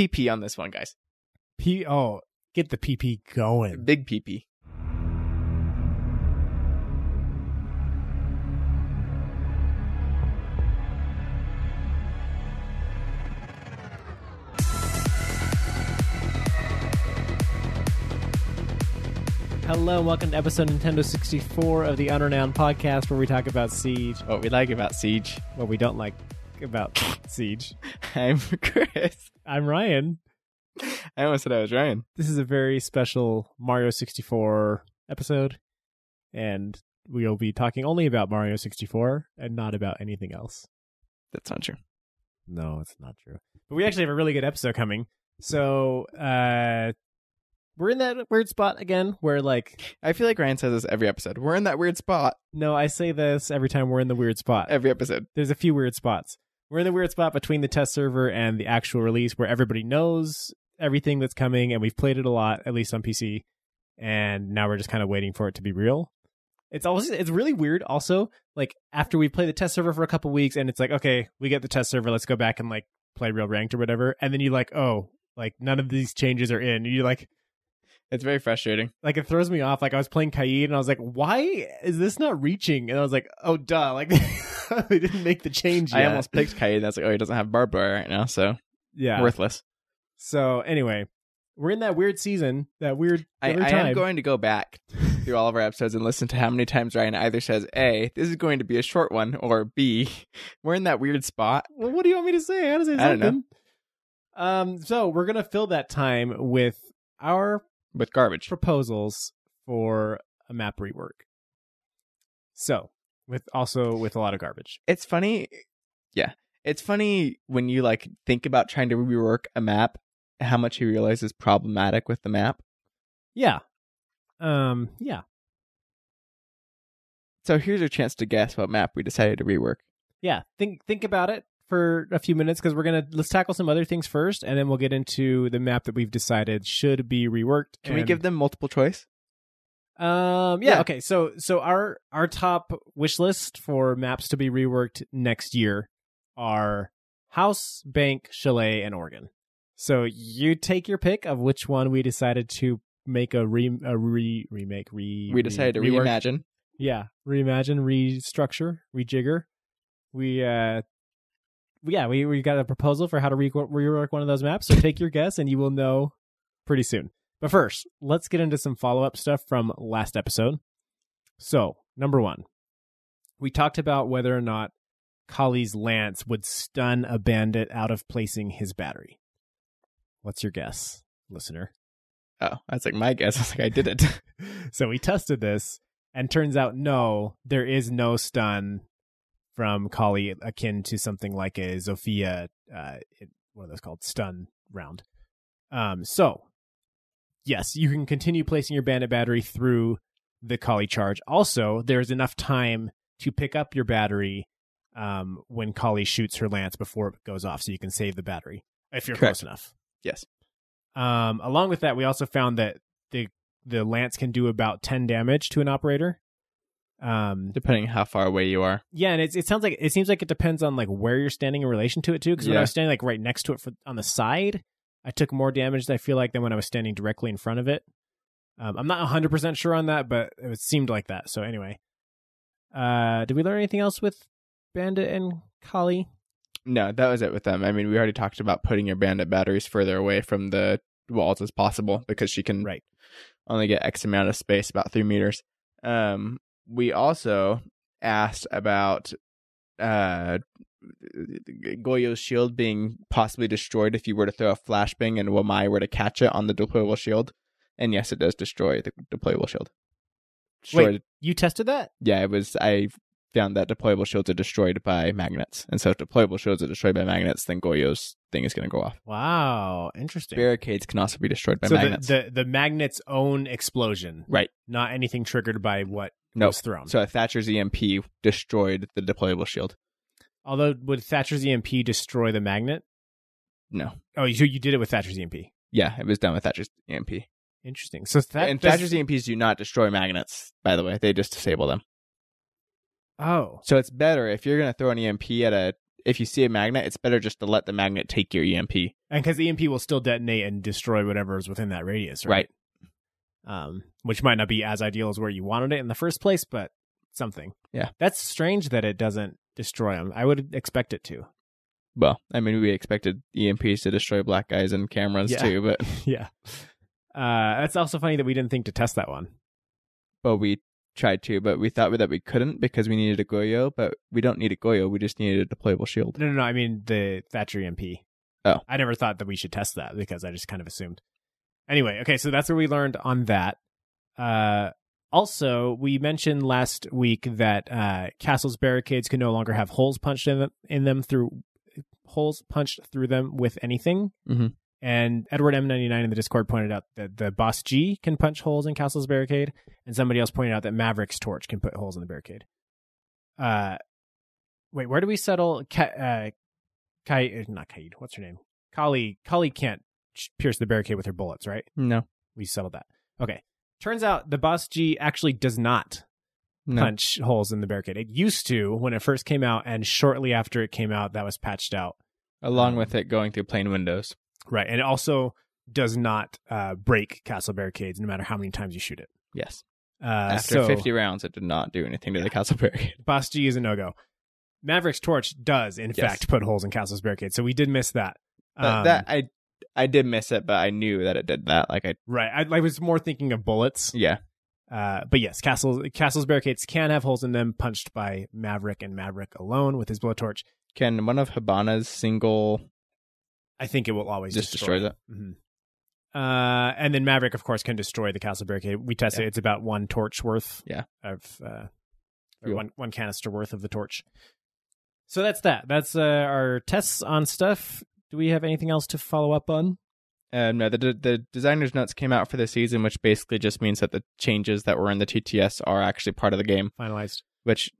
PP on this one, guys. P. Oh, get the PP going. Big PP. Hello, and welcome to episode Nintendo 64 of the Unrenowned podcast, where we talk about Siege, What we like about Siege. what we don't like about Siege. I'm Chris. I'm Ryan. I almost said I was Ryan. This is a very special Mario 64 episode, and we'll be talking only about Mario 64 and not about anything else. That's not true. No, it's not true. But we actually have a really good episode coming. So, uh, we're in that weird spot again where, like, I feel like Ryan says this every episode. We're in that weird spot no, I say this every time we're in the weird spot. every episode. There's a few weird spots. We're in the weird spot between the test server and the actual release where everybody knows everything that's coming and we've played it a lot, at least on PC. And now we're just kind of waiting for it to be real. It's also it's really weird also, like after we play the test server for a couple weeks and it's like, okay, we get the test server, let's go back and like play real ranked or whatever. And then you like, oh, like none of these changes are in. You like It's very frustrating. like it throws me off. Like I was playing Kaid and I was like, why is this not reaching? And I was like, oh duh, like they didn't make the change yet. I almost picked Kaid and I was like, oh, he doesn't have barbed wire right now, so yeah. worthless. So anyway, we're in that weird season, that weird I, I time. am going to go back through all of our episodes and listen to how many times Ryan either says, A, this is going to be a short one, or B, we're in that weird spot. well, what do you want me to say? I gotta say I don't know. Um, so we're gonna fill that time with our with garbage. proposals for a map rework. So, with also with a lot of garbage. It's funny. Yeah. It's funny when you like think about trying to rework a map, how much you realize is problematic with the map. Yeah. Um. Yeah. So here's your chance to guess what map we decided to rework. Yeah. Think think about it for a few minutes because we're gonna let's tackle some other things first, and then we'll get into the map that we've decided should be reworked. Can we and- give them multiple choice? Um. Yeah, Yeah. Okay. So so our our top wish list for maps to be reworked next year are House, Bank, Chalet, and Oregon. So you take your pick of which one we decided to make a re a re remake re. We decided to re- rework. reimagine. Yeah, reimagine, restructure, rejigger. We uh. Yeah, we, we got a proposal for how to re- rework one of those maps. So take your guess, and you will know pretty soon. But first, let's get into some follow up stuff from last episode. So, number one, we talked about whether or not Kali's lance would stun a bandit out of placing his battery. What's your guess, listener? Oh, that's like my guess. I was like, I did it. so we tested this, and turns out no, there is no stun from Kali akin to something like a Zofia, uh, what are those called? Stun round. Um, so yes, you can continue placing your bandit battery through the Kali charge. Also, there's enough time to pick up your battery um, when Kali shoots her lance before it goes off, so you can save the battery if you're Correct. close enough. yes. Um, along with that, we also found that the the lance can do about ten damage to an operator. Um, Depending how far away you are. yeah, and it's, it sounds like it seems like it depends on like where you're standing in relation to it too. Because when I was standing like right next to it for, on the side, I took more damage. I feel like than when I was standing directly in front of it. Um, I'm not 100 percent sure on that, but it seemed like that. So anyway, uh, did we learn anything else with Bandit and Kali? No, that was it with them. I mean, we already talked about putting your bandit batteries further away from the walls as possible because she can Right. only get X amount of space, about three meters. Um, we also asked about uh, Goyo's shield being possibly destroyed if you were to throw a flashbang and Wamai were to catch it on the deployable shield. And yes, it does destroy the deployable shield. Destroyed, Wait, you tested that? yeah, it was. I found that deployable shields are destroyed by magnets, and so if deployable shields are destroyed by magnets, then Goyo's thing is going to go off. Wow, interesting. Barricades can also be destroyed by so magnets. The, the the magnet's own explosion, right. not anything triggered by what No. was thrown. So Thatcher's EMP destroyed the deployable shield. Although would Thatcher's EMP destroy the magnet? No. Oh, you you did it with Thatcher's EMP. Yeah, it was done with Thatcher's EMP. Interesting. So that and does- Thatcher's EMPs do not destroy magnets, by the way. They just disable them. Oh, So it's better if you're going to throw an EMP at a if you see a magnet, it's better just to let the magnet take your EMP. And because EMP will still detonate and destroy whatever is within that radius, right? right? Um, which might not be as ideal as where you wanted it in the first place, but something. Yeah. That's strange that it doesn't destroy them. I would expect it to. Well, I mean, we expected EMPs to destroy Black Eyes and cameras Yeah. too, but yeah. Uh, that's also funny that we didn't think to test that one. well, we tried to, but we thought that we couldn't because we needed a Goyo, but we don't need a Goyo. We just needed a deployable shield. No, no, no. I mean the Thatcher EMP. Oh. I never thought that we should test that because I just kind of assumed. Anyway, okay, so that's what we learned on that. Uh, also, we mentioned last week that uh, castles barricades can no longer have holes punched in them, in them through holes punched through them with anything. Mhm. And Edward M99 in the Discord pointed out that the BOSG can punch holes in Castle's barricade, and somebody else pointed out that Maverick's torch can put holes in the barricade. Uh, wait, where do we settle? Ka- uh, Kai, uh, not Kaid. What's her name? Kali. Kali can't sh- pierce the barricade with her bullets, right? No, We settled that. Okay. Turns out the BOSG actually does not no. punch holes in the barricade. It used to when it first came out, and shortly after it came out, that was patched out. Along Um, with it going through plain windows. Right, and it also does not uh, break castle barricades, no matter how many times you shoot it. Yes. Uh, After so 50 rounds, it did not do anything to the castle barricade. BOSG is a no go. Maverick's torch does, in Yes. fact, put holes in castle's barricade. so we did miss that. But Um, that I I did miss it, but I knew that it did that. Like I right, I, I was more thinking of bullets. yeah. Uh, but yes, castles castles barricades can have holes in them punched by Maverick and Maverick alone with his blowtorch. Can one of Hibana's single I think it will always just destroy, destroy that? Mhm. Uh, and then Maverick, of course, can destroy the castle barricade. We tested; Yeah. it's about one torch worth. Yeah. of uh, or Fuel. one one canister worth of the torch. So that's that. That's uh, our tests on stuff. Do we have anything else to follow up on? Uh, no, the the designer's notes came out for the season, which basically just means that the changes that were in the TTS are actually part of the game. Finalized. Which,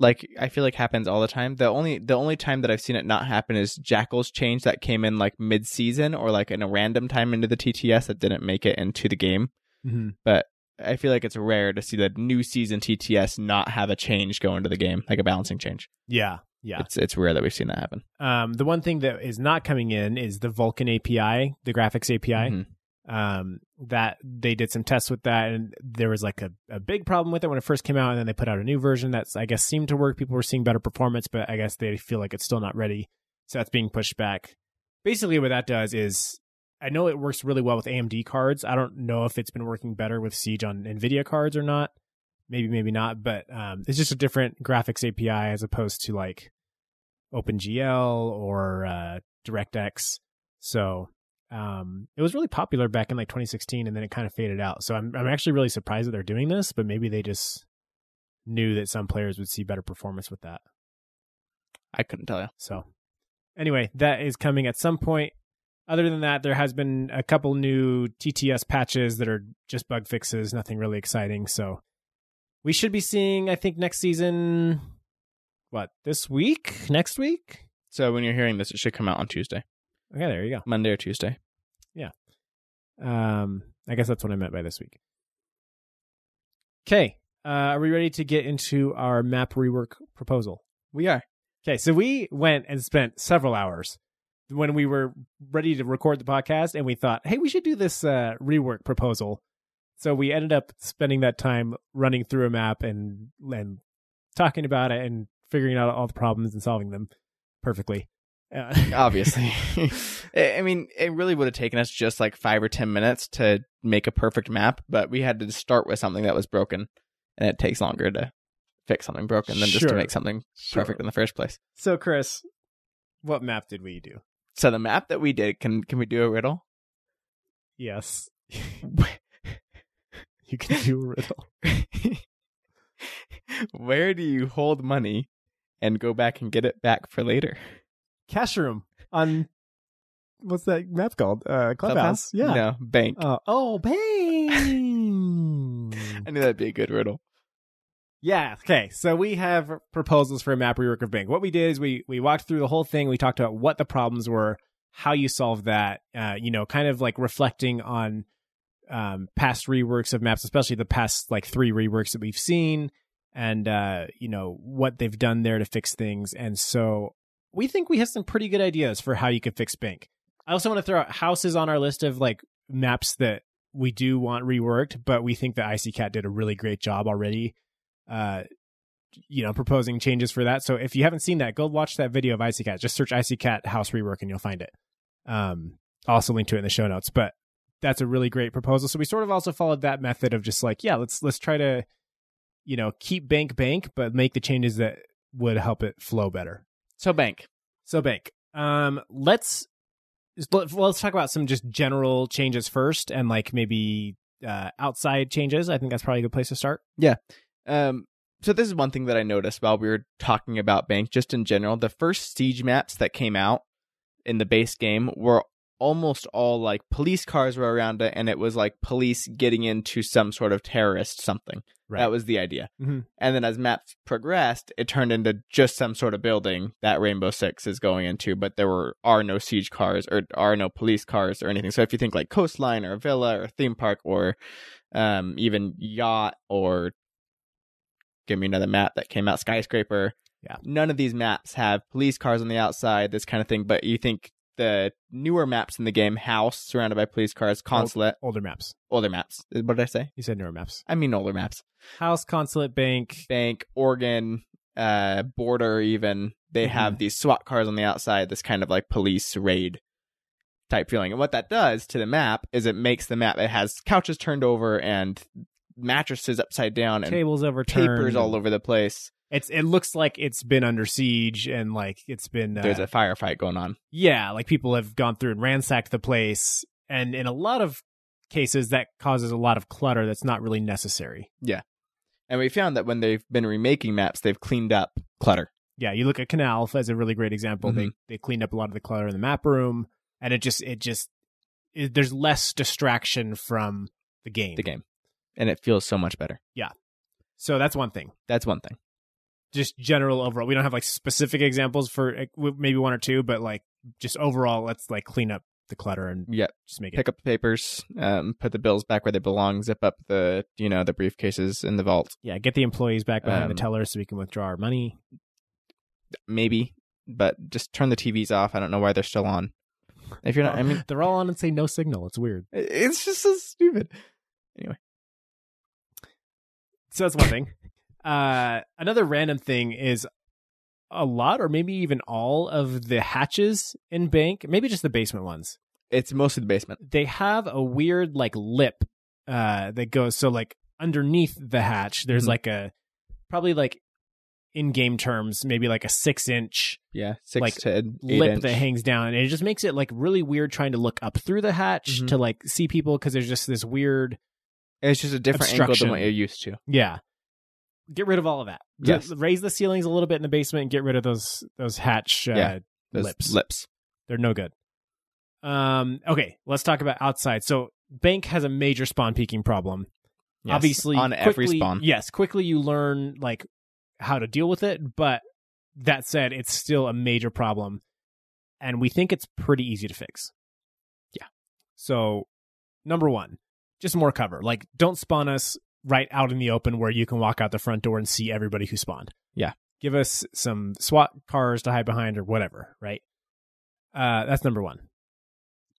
like, I feel like happens all the time. The only the only time that I've seen it not happen is Jackal's change that came in like mid season or like in a random time into the TTS that didn't make it into the game. Mm-hmm. But I feel like it's rare to see the new season TTS not have a change go into the game, like a balancing change. Yeah, yeah. It's it's rare that we've seen that happen. Um, the one thing that is not coming in is the Vulkan API, the graphics API. Mhm. um that they did some tests with that and there was like a, a big problem with it when it first came out and then they put out a new version that's i guess seemed to work people were seeing better performance but i guess they feel like it's still not ready so that's being pushed back basically what that does is i know it works really well with amd cards i don't know if it's been working better with siege on nvidia cards or not maybe maybe not but um, it's just a different graphics api as opposed to like opengl or uh, directx so um, it was really popular back in like 2016 and then it kind of faded out. So I'm I'm actually really surprised that they're doing this, but maybe they just knew that some players would see better performance with that. I couldn't tell you. So anyway, that is coming at some point. Other than that, there has been a couple new TTS patches that are just bug fixes, nothing really exciting. So we should be seeing, I think, next season. What this week? Next week? So when you're hearing this, it should come out on Tuesday, Okay, there you go. Monday or Tuesday. Yeah. Um, I guess that's what I meant by this week. Okay, uh, are we ready to get into our map rework proposal? We are. Okay, so we went and spent several hours when we were ready to record the podcast, and we thought, hey, we should do this uh, rework proposal. So we ended up spending that time running through a map and and talking about it and figuring out all the problems and solving them perfectly. Uh, Obviously. I mean, it really would have taken us just like five or 10 minutes to make a perfect map, but we had to start with something that was broken. And it takes longer to fix something broken than just to make something perfect in the first place. So, Chris, what map did we do? So the map that we did, can can we do a riddle? Yes. you can do a riddle. Where do you hold money and go back and get it back for later? Cash room on what's that map called? Uh, Clubhouse. Yeah. No, bank. Uh, oh, bang. I knew that'd be a good riddle. yeah. Okay. So we have proposals for a map rework of Bing. What we did is we we walked through the whole thing. We talked about what the problems were, how you solve that. Uh, you know, kind of like reflecting on um, past reworks of maps, especially the past like three reworks that we've seen, and uh, you know what they've done there to fix things. And so we think we have some pretty good ideas for how you could fix Bank. I also want to throw out houses on our list of like maps that we do want reworked, but we think that Icy Cat did a really great job already. Uh, you know, proposing changes for that. So if you haven't seen that, go watch that video of Icy Cat. Just search Icy Cat house rework and you'll find it. Um, I'll also link to it in the show notes. But that's a really great proposal. So we sort of also followed that method of just like, yeah, let's let's try to, you know, keep bank bank, but make the changes that would help it flow better. So bank. So bank. Um, let's let's talk about some just general changes first, and like maybe uh, outside changes. I think that's probably a good place to start. Yeah. Um, so this is one thing that I noticed while we were talking about Bank, just in general. The first siege maps that came out in the base game were almost all like police cars were around it, and it was like police getting into some sort of terrorist something. Right. That was the idea. Mhm. And then as maps progressed, it turned into just some sort of building that Rainbow Six is going into, but there were are no siege cars or are no police cars or anything. So if you think like coastline or villa or theme park or um, even yacht or give me another map that came out skyscraper. Yeah. None of these maps have police cars on the outside, this kind of thing. But you think the newer maps in the game, house surrounded by police cars, consulate, older maps. older maps. What did I say? You said newer maps. I mean older maps. House, consulate, bank. Bank, Oregon, uh, border, even they have these SWAT cars on the outside. This kind of like police raid type feeling. And what that does to the map is it makes the map. It has couches turned over and mattresses upside down and tables overturned. papers all over the place. It's it looks like it's been under siege and like it's been uh, There's a firefight going on. yeah, like people have gone through and ransacked the place, and in a lot of cases that causes a lot of clutter that's not really necessary. Yeah, and we found that when they've been remaking maps, they've cleaned up clutter. Yeah, you look at Canal as a really great example. They Mhm. they cleaned up a lot of the clutter in the map room, and it just it just it, there's less distraction from the game. The game. And it feels so much better. Yeah. So that's one thing. That's one thing. Just general overall. We don't have like specific examples for uh, maybe one or two, but like just overall, let's like clean up the clutter and yeah, just make it. Pick up the papers, um, put the bills back where they belong, zip up the you know, the briefcases in the vault. Yeah, get the employees back behind the Um, teller so we can withdraw our money. Maybe. But just turn the TVs off. I don't know why they're still on. If you're not I mean they're all on and say no signal. It's weird. it's just so stupid. Anyway, so that's one thing. Uh, another random thing is a lot, or maybe even all of the hatches in Bank, maybe just the basement ones. It's mostly the basement. They have a weird like lip uh, that goes so like underneath the hatch. There's Mhm. like a probably like in game terms, maybe like a six inch Yeah. Six Like, to lip inch. that hangs down, and it just makes it like really weird trying to look up through the hatch Mhm. to like see people because there's just this weird It's just a different angle than what you're used to. Yeah. Get rid of all of that. Just Yes. raise the ceilings a little bit in the basement and get rid of those those hatch uh, Yeah. Those lips. Lips. They're no good. Um okay, let's talk about outside. So Bank has a major spawn peeking problem. Yes. Obviously on every spawn. Yes, quickly you learn like how to deal with it, but that said, it's still a major problem. And we think it's pretty easy to fix. Yeah. So number one, just more cover. Like don't spawn us right out in the open where you can walk out the front door and see everybody who spawned. Yeah. Give us some SWAT cars to hide behind or whatever, right? Uh, that's number one.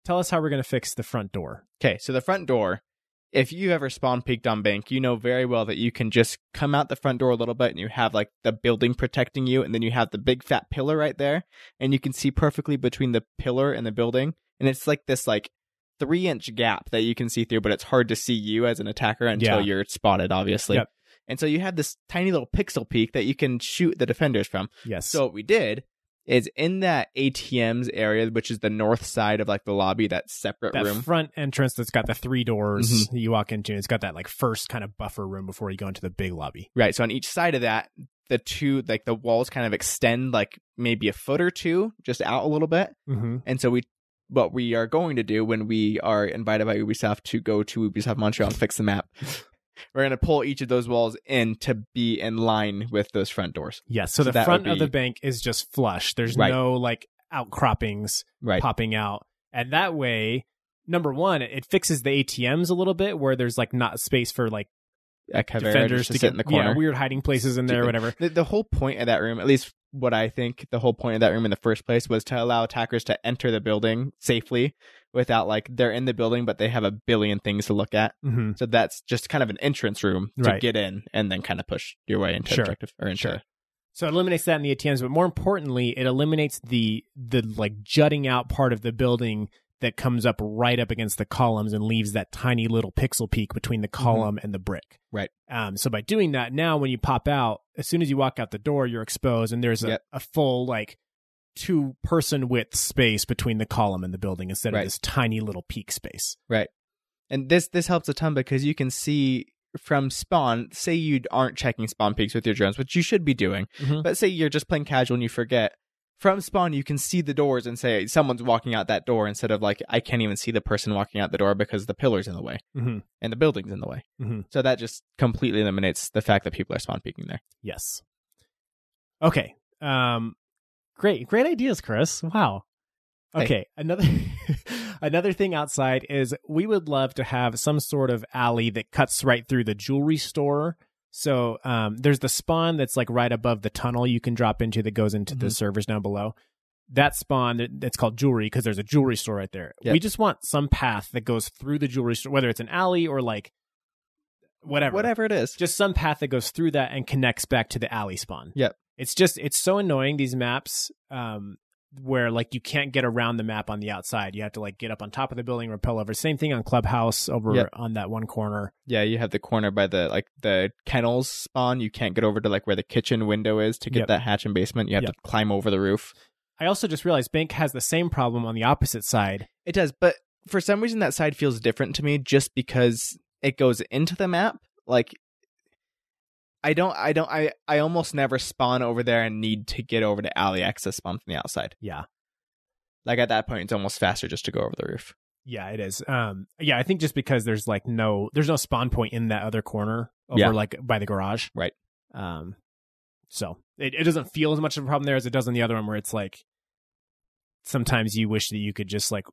Tell us how we're going to fix the front door. Okay, so the front door, if you ever spawn peeked on bank, you know very well that you can just come out the front door a little bit and you have like the building protecting you, and then you have the big fat pillar right there, and you can see perfectly between the pillar and the building. And it's like this like three inch gap that you can see through, but it's hard to see you as an attacker until Yeah. you're spotted, obviously. Yep. And so you have this tiny little pixel peek that you can shoot the defenders from. Yes. So what we did is in that ATMs area, which is the north side of like the lobby, that separate that room. front entrance that's got the three doors Mhm. that you walk into. It's got that like first kind of buffer room before you go into the big lobby. Right. So on each side of that, the two like the walls kind of extend like maybe a foot or two just out a little bit. Mm-hmm. And so we what we are going to do when we are invited by Ubisoft to go to Ubisoft Montreal and fix the map, we're going to pull each of those walls in to be in line with those front doors. Yes. So, So the front would of the bank is just flush. There's Right. no like outcroppings Right. popping out. And that way, number one, it fixes the ATMs a little bit where there's like not space for like defenders to, to sit get in the corner. yeah, weird hiding places in there or whatever. the, the whole point of that room, at least what I think the whole point of that room in the first place was to allow attackers to enter the building safely without like they're in the building but they have a billion things to look at. Mm-hmm. So that's just kind of an entrance room to Right. get in and then kind of push your way into Sure. objective or into Sure. So it eliminates that in the ATMs, but more importantly, it eliminates the the like jutting out part of the building that comes up right up against the columns and leaves that tiny little pixel peek between the column and the brick. Right. Um, so by doing that, now when you pop out, as soon as you walk out the door, you're exposed, and there's a, Yep. a full like two person width space between the column and the building instead Right. of this tiny little peek space. Right. And this this helps a ton because you can see from spawn, say you aren't checking spawn peeks with your drones, which you should be doing. Mhm. But say you're just playing casual and you forget. From spawn, you can see the doors and say someone's walking out that door instead of like I can't even see the person walking out the door because the pillar's in the way Mm-hmm. and the building's in the way. Mhm. So that just completely eliminates the fact that people are spawn peeking there. Yes. Okay. Um great. Great ideas, Chris. Wow. Hey. Okay. Another another thing outside is we would love to have some sort of alley that cuts right through the jewelry store. So um there's the spawn that's like right above the tunnel you can drop into that goes into the Mhm. servers down below. That spawn that's called jewelry because there's a jewelry store right there. Yep. We just want some path that goes through the jewelry store, whether it's an alley or like whatever Whatever it is. just some path that goes through that and connects back to the alley spawn. Yep. It's just it's so annoying these maps um where like you can't get around the map on the outside. You have to like get up on top of the building, rappel over. Same thing on Clubhouse over Yep. on that one corner. Yeah, you have the corner by the like the kennels spawn. You can't get over to like where the kitchen window is to get Yep. that hatch and basement. You have Yep. to climb over the roof. I also just realized Bank has the same problem on the opposite side. It does, but for some reason that side feels different to me just because it goes into the map. Like I don't I don't I I almost never spawn over there and need to get over to alley access spawn from the outside. Yeah. Like at that point it's almost faster just to go over the roof. Yeah, it is. Um yeah, I think just because there's like no there's no spawn point in that other corner over Yeah. like by the garage. Right. Um so it, it doesn't feel as much of a problem there as it does in the other one where it's like sometimes you wish that you could just like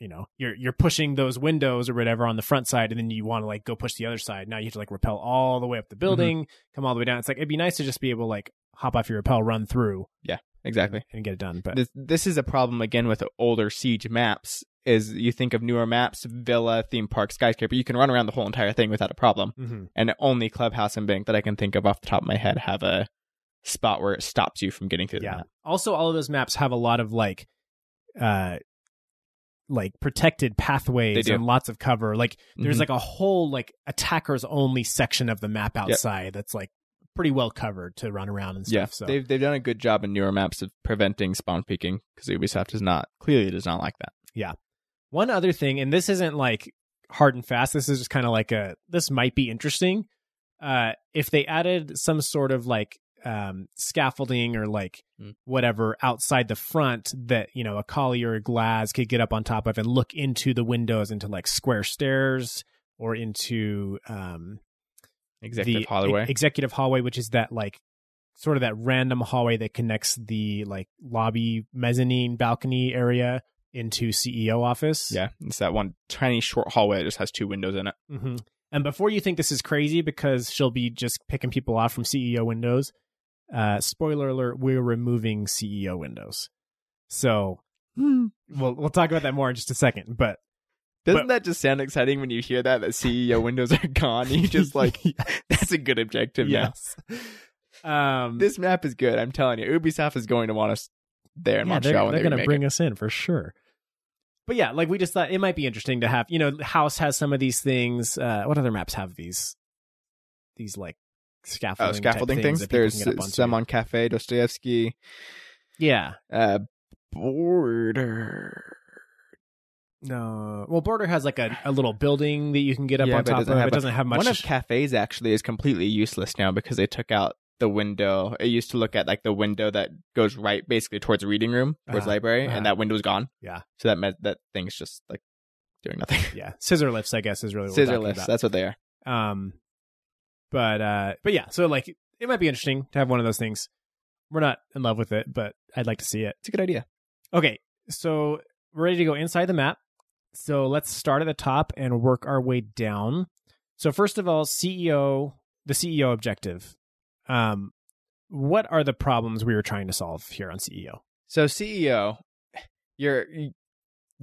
you know you're you're pushing those windows or whatever on the front side and then you want to like go push the other side now you have to like rappel all the way up the building come all the way down it's like it'd be nice to just be able to like hop off your rappel run through Yeah, Exactly. and get it done but This this is a problem again with older siege maps. Is you think of newer maps, villa, theme park, skyscraper, you can run around the whole entire thing without a problem. Mhm. And only clubhouse and bank that I can think of off the top of my head have a spot where it stops you from getting through the yeah map. also all of those maps have a lot of like uh like protected pathways and lots of cover like there's Mhm. like a whole like attackers only section of the map outside that's like pretty well covered to run around and stuff yeah, so they've they've done a good job in newer maps of preventing spawn peeking because Ubisoft does not clearly does not like that. Yeah. One other thing and this isn't like hard and fast this is just kind of like a this might be interesting uh if they added some sort of like um scaffolding or like Mm. whatever outside the front that you know a Kali or a Glaz could get up on top of and look into the windows into like square stairs or into um Executive the hallway. e- executive hallway which is that like sort of that random hallway that connects the like lobby mezzanine balcony area into ceo office yeah, it's that one tiny short hallway that just has two windows in it. hmm And before you think this is crazy because she'll be just picking people off from CEO windows, uh, spoiler alert, we're removing CEO windows. So we'll we'll talk about that more in just a second. But Doesn't that just sound exciting when you hear that that CEO windows are gone? You just like that's a good objective. now. yes. Um, This map is good. I'm telling you, Ubisoft is going to want us there in yeah, Montreal. they're, they're they going to bring it. us in for sure. But yeah, like we just thought it might be interesting to have. You know, House has some of these things. Uh, what other maps have these? These like scaffolding, Oh, scaffolding things. things. There's can get up onto. some on Cafe Dostoevsky. Yeah. Uh, border. No. Well, Border has like a, a little building that you can get up Yeah, on but it top of. it doesn't have much. One of cafes actually is completely useless now because they took out the window. It used to look at like the window that goes right, basically towards the reading room, towards Uh-huh, library, uh-huh. and that window's gone. Yeah. So that meant that thing's just like doing nothing. yeah, scissor lifts. I guess is really what Scissor lifts. That's what they are. Um, but uh, but yeah. So like, it might be interesting to have one of those things. We're not in love with it, but I'd like to see it. It's a good idea. Okay, so we're ready to go inside the map. So let's start at the top and work our way down. So first of all, CEO, the CEO objective. Um, what are the problems we were trying to solve here on CEO? So CEO, you're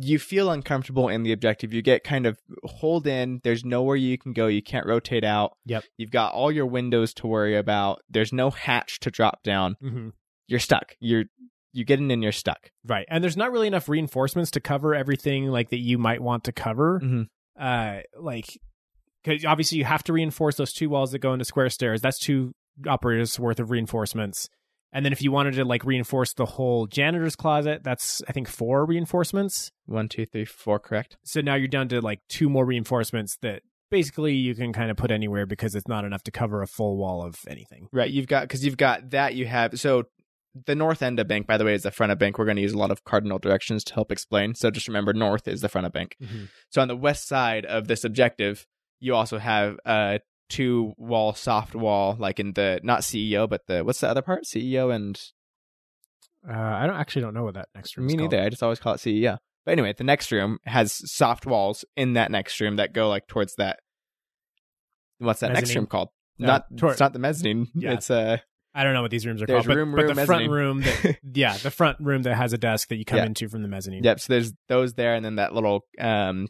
you feel uncomfortable in the objective. You get kind of hold in. There's nowhere you can go. You can't rotate out. Yep. You've got all your windows to worry about. There's no hatch to drop down. Mm-hmm. You're stuck. You're you get in and you're stuck. Right, and there's not really enough reinforcements to cover everything like that you might want to cover. Mhm. Uh, like because obviously you have to reinforce those two walls that go into square stairs. That's two operators worth of reinforcements. And then if you wanted to like reinforce the whole janitor's closet, that's I think four reinforcements. One, two, three, four. Correct. So now you're down to like two more reinforcements that basically you can kind of put anywhere because it's not enough to cover a full wall of anything. Right. You've got because you've got that. You have so the north end of bank. By the way, is the front of bank. We're going to use a lot of cardinal directions to help explain. So just remember, north is the front of bank. So on the west side of this objective, you also have uh two wall soft wall like in the not CEO but the what's the other part CEO and Uh, I don't actually don't know what that next room. me called. neither I just always call it CEO but anyway the next room has soft walls in that next room that go like towards that what's that next room called Uh, not toward- it's not the mezzanine Yeah. it's uh I don't know what these rooms are There's called, room, but, but room, the front room, that, yeah, the front room that has a desk that you come Yeah. into from the mezzanine. Yep. So there's those there, and then that little um,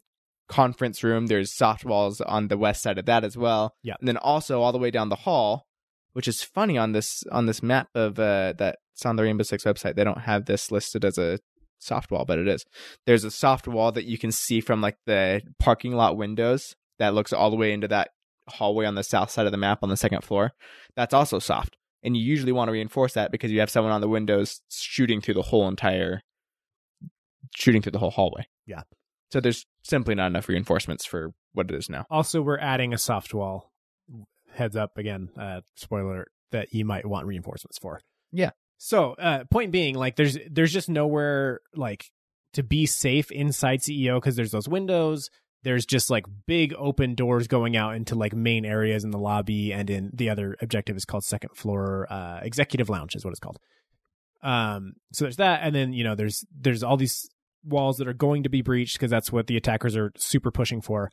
conference room. There's soft walls on the west side of that as well. Yeah. And then also all the way down the hall, which is funny on this on this map of uh, that's on the Rainbow Six website. They don't have this listed as a soft wall, but it is. There's a soft wall that you can see from like the parking lot windows that looks all the way into that hallway on the south side of the map on the second floor. That's also soft. And you usually want to reinforce that because you have someone on the windows shooting through the whole entire shooting through the whole hallway. Yeah. So there's simply not enough reinforcements for what it is now. Also, we're adding a soft wall. Heads up again, uh, spoiler alert, that you might want reinforcements for. Yeah. So, uh, point being, like, there's there's just nowhere like to be safe inside CEO because there's those windows. There's just like big open doors going out into like main areas in the lobby, and in the other objective is called second floor uh, executive lounge is what it's called. Um, so there's that, and then you know there's there's all these walls that are going to be breached because that's what the attackers are super pushing for.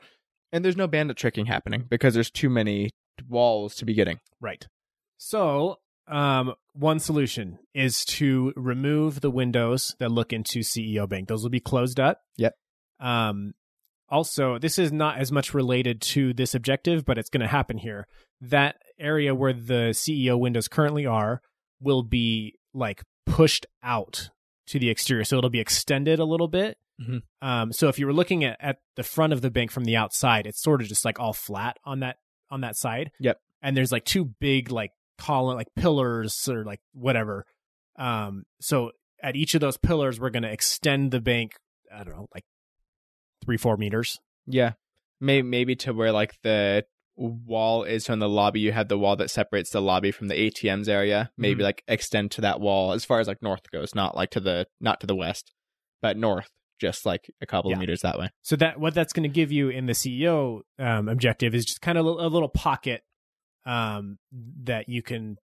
And there's no bandit tricking happening because there's too many walls to be getting. Right. So, um, one solution is to remove the windows that look into CEO Bank. Those will be closed up. Yep. Um, also, this is not as much related to this objective, but it's going to happen here. That area where the CEO windows currently are will be like pushed out to the exterior. So it'll be extended a little bit. Mhm. Um, so if you were looking at, at the front of the bank from the outside, it's sort of just like all flat on that on that side. Yep. And there's like two big like column like pillars or like whatever. Um, so at each of those pillars, we're gonna extend the bank. I don't know, like three four meters. Yeah. Maybe maybe to where like the wall is from the lobby. You have the wall that separates the lobby from the ATMs area. Maybe Mhm. like extend to that wall as far as like north goes, not like to the not to the west, but north, just like a couple Yeah. of meters that way. So that what that's going to give you in the CEO um, objective is just kind of a, a little pocket um, that you can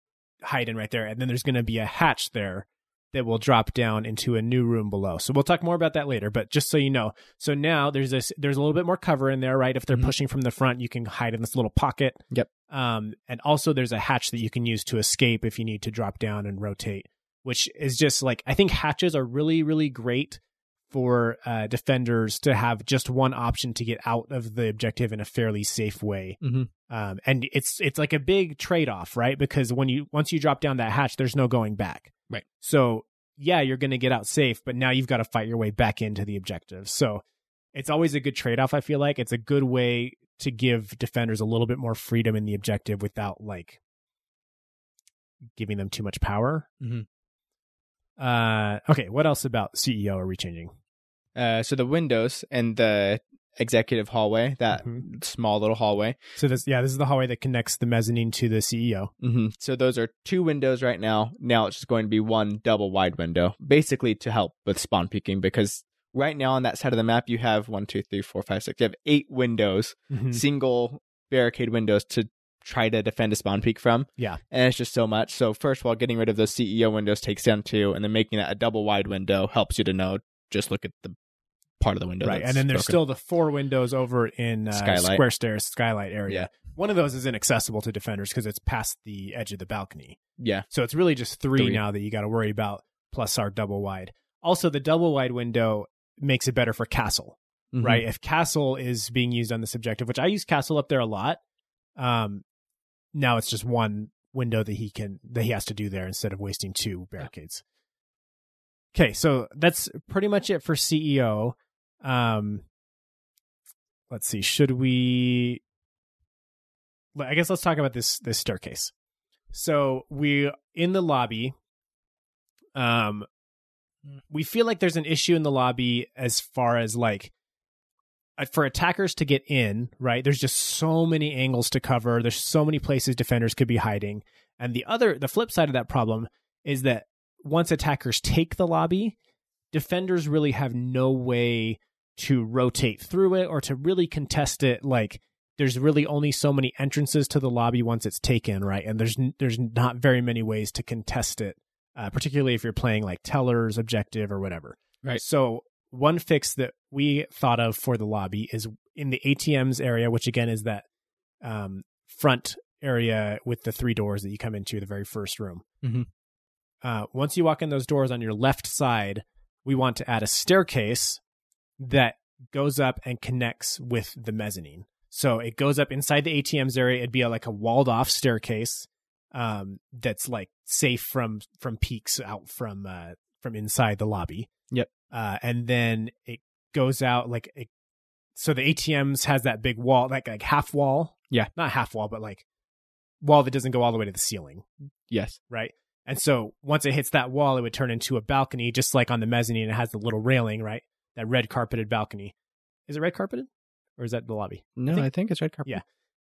hide in right there, and then there's going to be a hatch there that will drop down into a new room below. So we'll talk more about that later. But just so you know, so now there's this there's a little bit more cover in there, right? If they're Mhm. pushing from the front, you can hide in this little pocket. Yep. Um, and also there's a hatch that you can use to escape if you need to drop down and rotate, which is just like I think hatches are really really great for uh, defenders to have just one option to get out of the objective in a fairly safe way. Mhm. Um, and it's it's like a big trade off, right? Because when you once you drop down that hatch, there's no going back. Right. So yeah, you're going to get out safe, but now you've got to fight your way back into the objective. So it's always a good trade off. I feel like it's a good way to give defenders a little bit more freedom in the objective without like giving them too much power. Mhm. Uh, okay, what else about CEO are we changing? Uh, so the windows and the executive hallway, that Mhm. small little hallway. So this, yeah, this is the hallway that connects the mezzanine to the CEO. hmm So those are two windows right now. Now it's just going to be one double wide window, basically to help with spawn peeking. Because right now on that side of the map, you have one, two, three, four, five, six. You have eight windows, Mhm. single barricade windows to try to defend a spawn peek from. Yeah. and it's just so much. So first of all, getting rid of those CEO windows takes down two, and then making that a double wide window helps you to know. Just look at the part of the window, Right, and then there's broken. still the four windows over in uh, Skylight. Square Stairs skylight area. Yeah. One of those is inaccessible to defenders because it's past the edge of the balcony. Yeah. So it's really just three, Three. now that you got to worry about, plus our double wide. Also, the double wide window makes it better for castle, Mhm. right? If castle is being used on this objective, which I use castle up there a lot, um, now it's just one window that he can that he has to do there instead of wasting two barricades. Okay, so that's pretty much it for CEO. Um, let's see. Should we? I guess let's talk about this this staircase. So we in the lobby. Um, we feel like there's an issue in the lobby as far as like uh, for attackers to get in. Right, there's just so many angles to cover. There's so many places defenders could be hiding. And the other, the flip side of that problem is that once attackers take the lobby, defenders really have no way to rotate through it or to really contest it like there's really only so many entrances to the lobby once it's taken right and there's there's not very many ways to contest it uh, particularly if you're playing like tellers objective or whatever Right. so one fix that we thought of for the lobby is in the atms area which again is that um, front area with the three doors that you come into the very first room Mhm. uh, once you walk in those doors on your left side we want to add a staircase that goes up and connects with the mezzanine. So it goes up inside the ATM's area. It'd be a, like a walled off staircase um, that's like safe from from peaks out from uh, from inside the lobby. Yep. Uh, and then it goes out like it, so the ATM's has that big wall, like like half wall. Yeah. not half wall, but like wall that doesn't go all the way to the ceiling Yes. right? And so once it hits that wall, it would turn into a balcony, just like on the mezzanine. It has the little railing, right? That red carpeted balcony. Is it red carpeted, or is that the lobby? No, I think- think, it's red carpet. Yeah.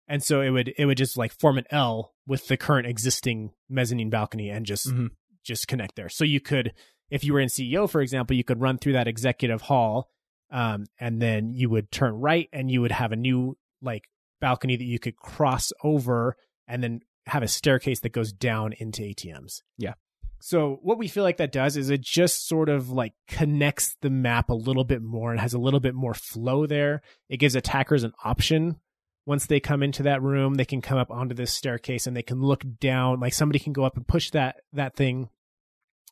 And so it would it would just like form an L with the current existing mezzanine balcony and just Mhm. just connect there. So you could, if you were in CEO, for example, you could run through that executive hall, um, and then you would turn right, and you would have a new like balcony that you could cross over, and then have a staircase that goes down into ATMs. Yeah. So what we feel like that does is it just sort of like connects the map a little bit more and has a little bit more flow there. It gives attackers an option once they come into that room, they can come up onto this staircase and they can look down. Like somebody can go up and push that that thing,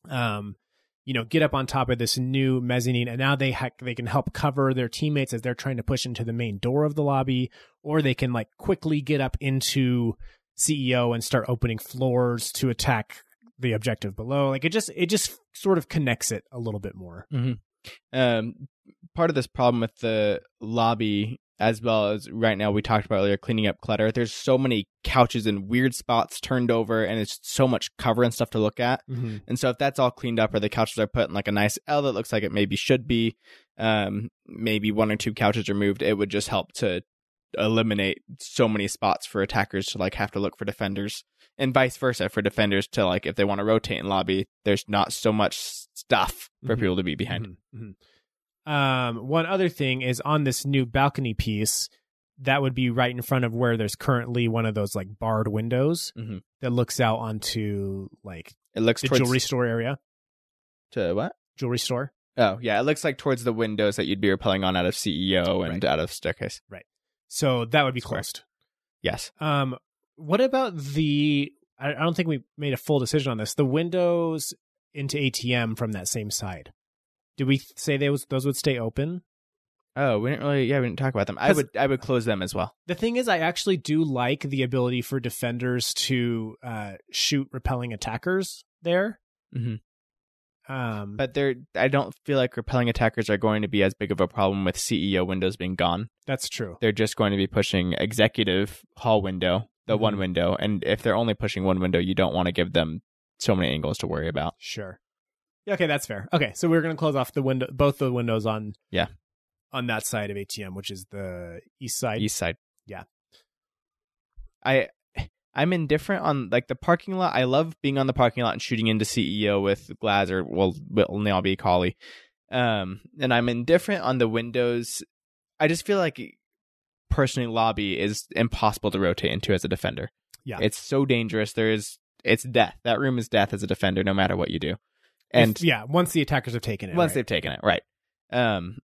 um, you know, get up on top of this new mezzanine, and now they ha- they can help cover their teammates as they're trying to push into the main door of the lobby, or they can like quickly get up into CEO and start opening floors to attack the objective below. Like it just it just sort of connects it a little bit more. um, part of this problem with the lobby, as well as right now we talked about earlier, cleaning up clutter. There's so many couches in weird spots turned over, and it's so much cover and stuff to look at. Mm-hmm. And so if that's all cleaned up, or the couches are put in like a nice L that looks like it maybe should be, um, maybe one or two couches removed, it would just help to eliminate so many spots for attackers to like have to look for defenders, and vice versa for defenders to like if they want to rotate in lobby, there's not so much stuff for Mhm. people to be behind. Mhm, mhm. Um, one other thing is on this new balcony piece, that would be right in front of where there's currently one of those like barred windows Mhm. that looks out onto like It looks the towards jewelry store area. to what? Jewelry store. Oh, yeah. It looks like towards the windows that you'd be repelling on out of CEO and Right. out of staircase. So that would be closed. Yes. Um, what about the? I, don't think we made a full decision on this. The windows into ATM from that same side. Did we say those those would stay open? Oh, we didn't really. Yeah, we didn't talk about them. I would. I would close them as well. The thing is, I actually do like the ability for defenders to uh, shoot repelling attackers there. Mhm. Um, But they're. I don't feel like repelling attackers are going to be as big of a problem with CEO windows being gone. that's true. They're just going to be pushing executive hall window, the one Mhm. window, and if they're only pushing one window, you don't want to give them so many angles to worry about. Sure. Yeah, okay, that's fair. Okay, so we're gonna close off the window, both the windows on Yeah. on that side of ATM, which is the east side. East side. Yeah. I I'm indifferent on like the parking lot. I love being on the parking lot and shooting into CEO with Glaz or well, will now be Kali. Um, and I'm indifferent on the windows. I just feel like personally, lobby is impossible to rotate into as a defender. Yeah. it's so dangerous. There is it's death. That room is death as a defender, no matter what you do. And If- yeah, once the attackers have taken it. once right. they've taken it, right? Um,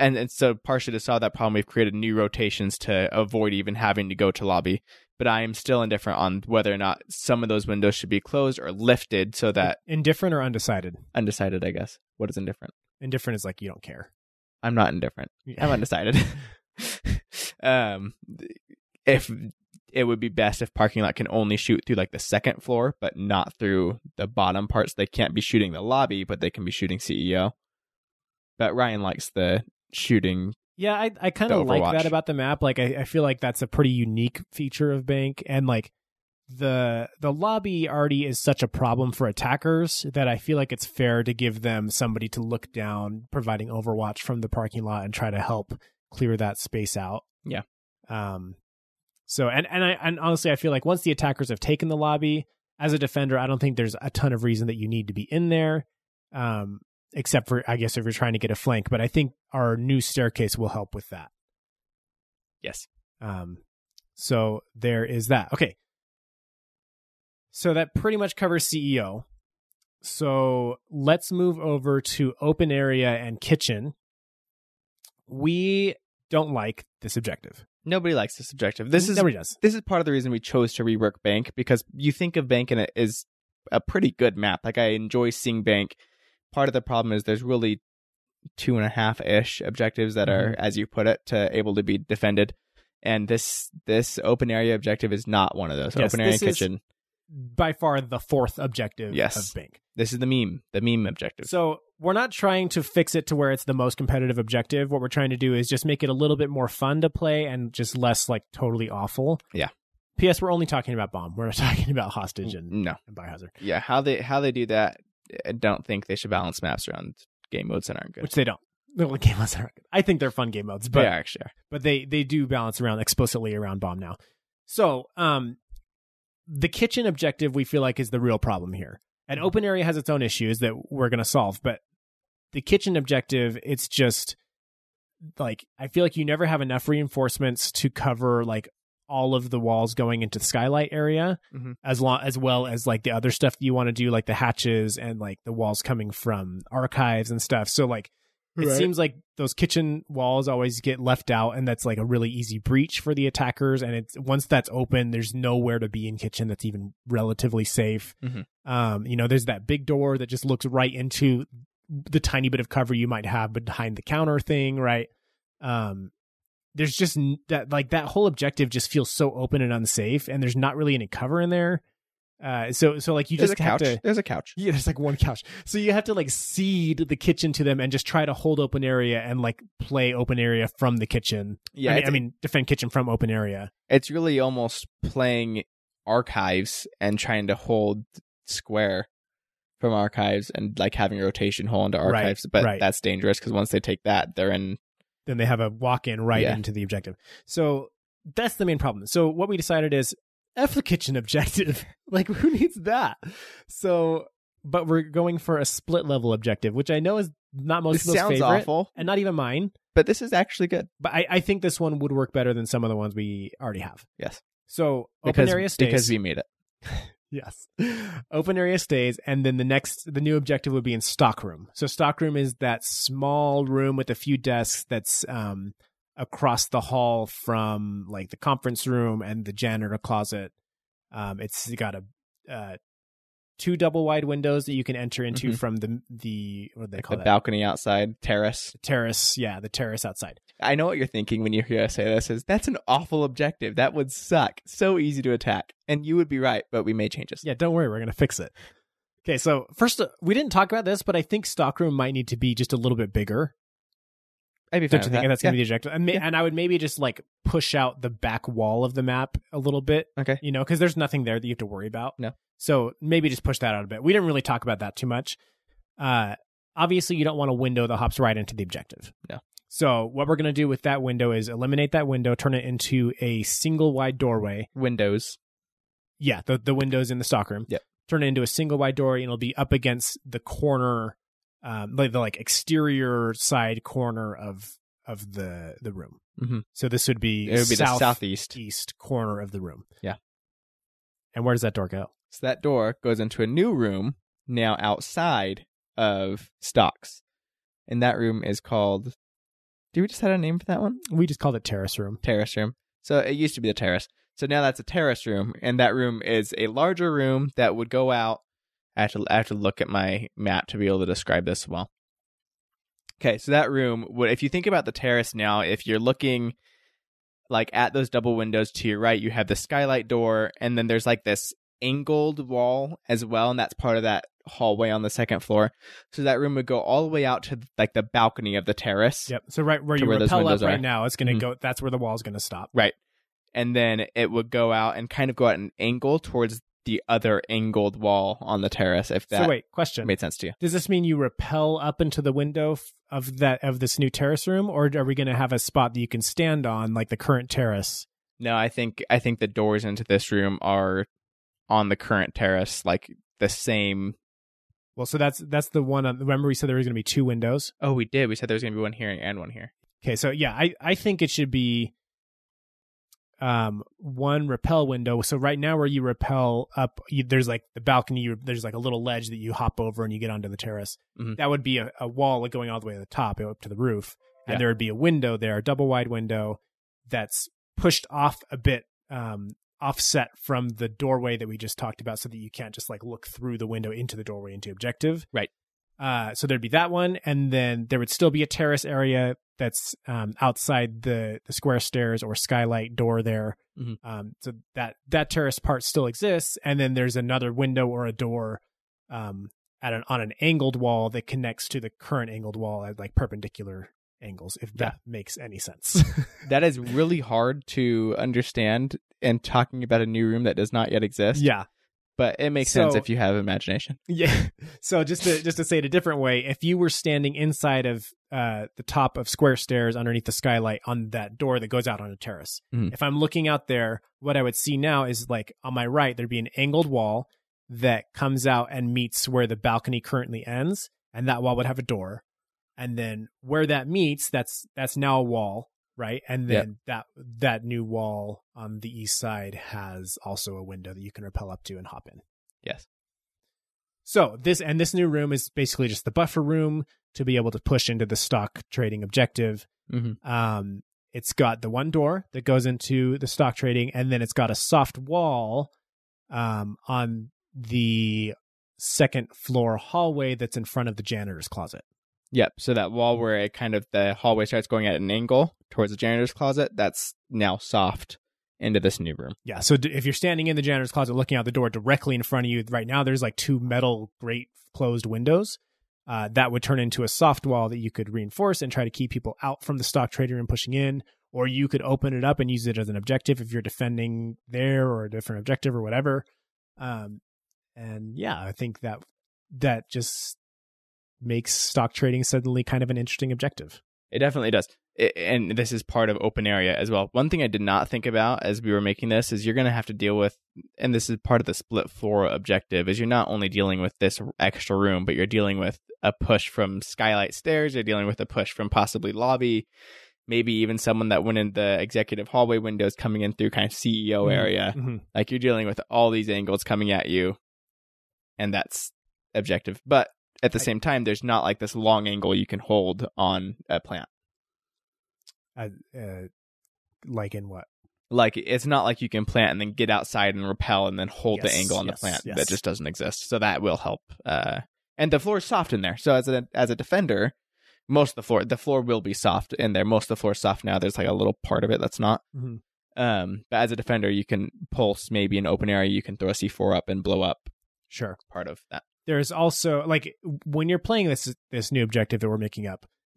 and, and so partially to solve that problem, we've created new rotations to avoid even having to go to lobby. But I am still indifferent on whether or not some of those windows should be closed or lifted so that Indifferent or undecided? undecided. I guess what is indifferent? Indifferent is like you don't care. I'm not indifferent. I'm undecided. um, if it would be best if parking lot can only shoot through like the second floor, but not through the bottom parts. They can't be shooting the lobby, but they can be shooting CEO. But Ryan likes the shooting. Yeah, I I kind of like that about the map. Like I, I feel like that's a pretty unique feature of Bank, and like the the lobby already is such a problem for attackers that I feel like it's fair to give them somebody to look down, providing Overwatch from the parking lot and try to help clear that space out. Yeah. Um. So and and I and honestly, I feel like once the attackers have taken the lobby, as a defender, I don't think there's a ton of reason that you need to be in there. Um. Except for, I guess, if you're trying to get a flank, but I think our new staircase will help with that. Yes. Um, so there is that. Okay. So that pretty much covers CEO. So let's move over to open area and kitchen. We don't like this objective. Nobody likes this objective. This is nobody does. this is part of the reason we chose to rework Bank because you think of Bank and it is a pretty good map. Like I enjoy seeing Bank. Part of the problem is there's really two and a half ish objectives that are, mm-hmm. as you put it, to able to be defended. And this this open area objective is not one of those. Yes, open area this is- kitchen. By far the fourth objective Yes. of Bank. This is the meme, the meme objective. So we're not trying to fix it to where it's the most competitive objective. What we're trying to do is just make it a little bit more fun to play and just less like totally awful. Yeah. P.S. We're only talking about bomb. We're not talking about hostage and, no, and biohazard, yeah, how they how they do that, I don't think they should balance maps around game modes that aren't good. which they don't. Only game modes are good. I think they're fun game modes, but they actually are. but they they do balance around explicitly around bomb now. So um, the kitchen objective we feel like is the real problem here. An open area has its own issues that we're going to solve, but the kitchen objective, it's just like I feel like you never have enough reinforcements to cover like all of the walls going into the skylight area Mhm. as long as well as like the other stuff that you want to do like the hatches and like the walls coming from archives and stuff so like it Right. seems like those kitchen walls always get left out and that's like a really easy breach for the attackers and it's once that's open there's nowhere to be in kitchen that's even relatively safe Mhm. um you know there's that big door that just looks right into the tiny bit of cover you might have behind the counter thing right um there's just that like that whole objective just feels so open and unsafe and there's not really any cover in there uh so so like you There's just have couch. to There's a couch. yeah, there's like one couch. So you have to like cede the kitchen to them and just try to hold open area and like play open area from the kitchen. Yeah, I mean, I mean defend kitchen from open area. it's really almost playing archives and trying to hold square from archives and like having a rotation hole into Right, archives but right. that's dangerous because once they take that they're in Then they have a walk in right Yeah. into the objective. So that's the main problem. So what we decided is F the kitchen objective. like who needs that? So but we're going for a split level objective, which I know is not most this people's sounds favorite. awful And not even mine. but this is actually good But I, I think this one would work better than some of the ones we already have. yes So open because, area stays. because we made it Yes. Open area stays, and then the next, the new objective would be in stockroom. So stockroom is that small room with a few desks that's um, across the hall from like the conference room and the janitor closet. Um, it's got a uh, two double wide windows that you can enter into Mhm. from the the what do they call the that balcony outside terrace terrace. Yeah, the terrace outside. i know what you're thinking when you hear us say this is that's an awful objective that would suck so easy to attack and you would be right but we made changes Yeah, don't worry, we're gonna fix it. Okay, so first, uh, we didn't talk about this, but I think stockroom might need to be just a little bit bigger. I'd be fine Don't you with think that. that's gonna be the objective? And, Yeah. and I would maybe just like push out the back wall of the map a little bit, okay you know, because there's nothing there that you have to worry about. No. So maybe just push that out a bit. We didn't really talk about that too much. Uh, obviously, you don't want a window that hops right into the objective. No. So what we're gonna do with that window is eliminate that window, turn it into a single wide doorway. windows Yeah, the the windows in the stockroom. Yep. Turn it into a single wide door, and it'll be up against the corner, um, like the like exterior side corner of of the the room. Mhm. So this would be it would be south the southeast east corner of the room. Yeah. And where does that door go? So that door goes into a new room now outside of stocks. And that room is called Do we just had a name for that one? We just called it terrace room. Terrace room. So it used to be the terrace. So now that's a terrace room, and that room is a larger room that would go out. I have to, I have to look at my map to be able to describe this well. Okay, so that room would, if you think about the terrace now, if you're looking like at those double windows to your right, you have the skylight door, and then there's like this angled wall as well, and that's part of that hallway on the second floor. So that room would go all the way out to like the balcony of the terrace. Yep. So right where you where rappel up right are. now, it's going to Mhm. go. That's where the wall is going to stop. Right. And then it would go out and kind of go at an angle towards the other angled wall on the terrace, if that so wait, question: made sense to you. Does this mean you rappel up into the window of that of this new terrace room, or are we going to have a spot that you can stand on, like the current terrace? No, I think I think the doors into this room are on the current terrace, like the same. Well, so that's that's the one. On, remember, we said there was going to be two windows. Oh, we did. We said there was going to be one here and one here. Okay, so yeah, I I think it should be um one rappel window. So right now, where you rappel up, you, there's like the balcony. You, there's like a little ledge that you hop over and you get onto the terrace. Mhm. That would be a, a wall going all the way to the top, up to the roof, and Yeah. there would be a window there, a double wide window that's pushed off a bit. Um, offset from the doorway that we just talked about so that you can't just like look through the window into the doorway into objective Right. uh, so there'd be that one, and then there would still be a terrace area that's um, outside the the square stairs or skylight door there. Mhm. Um, so that that terrace part still exists, and then there's another window or a door um, at an on an angled wall that connects to the current angled wall at like perpendicular angles. If that makes any sense. That is really hard to understand and talking about a new room that does not yet exist. yeah. But it makes sense if you have imagination. Yeah. So just to just to say it a different way, if you were standing inside of uh, the top of square stairs underneath the skylight on that door that goes out on a terrace, Mhm. if I'm looking out there, what I would see now is like on my right there'd be an angled wall that comes out and meets where the balcony currently ends, and that wall would have a door, and then where that meets, that's that's now a wall, right? And Yep. then that that new wall on the east side has also a window that you can rappel up to and hop in. Yes. So this and this new room is basically just the buffer room to be able to push into the stock trading objective. Mhm. Um, it's got the one door that goes into the stock trading, and then it's got a soft wall um, on the second floor hallway that's in front of the janitor's closet. Yep. So that wall where it kind of the hallway starts going at an angle towards the janitor's closet, that's now soft into this new room. Yeah. So d- if you're standing in the janitor's closet looking out the door directly in front of you, right now there's like two metal grate closed windows. Uh, that would turn into a soft wall that you could reinforce and try to keep people out from the stock trading room pushing in. Or you could open it up and use it as an objective if you're defending there or a different objective or whatever. Um, and yeah, I think that that just makes stock trading suddenly kind of an interesting objective. It definitely does. And this is part of open area as well. One thing I did not think about as we were making this is you're going to have to deal with, and this is part of the split floor objective, is you're not only dealing with this extra room, but you're dealing with a push from skylight stairs. You're dealing with a push from possibly lobby, maybe even someone that went in the executive hallway windows coming in through kind of CEO area. Mhm. Like you're dealing with all these angles coming at you, and that's objective. But at the same time, there's not like this long angle you can hold on a plant. Uh, uh, like in what? like it's not like you can plant and then get outside and rappel and then hold the angle on yes, the plant yes. that just doesn't exist so that will help uh and the floor is soft in there so as a as a defender most of the floor the floor will be soft in there most of the floor is soft now there's like a little part of it that's not Mhm. um but as a defender you can pulse maybe an open area you can throw a c4 up and blow up Sure. part of that there's also like when you're playing this this new objective that we're making up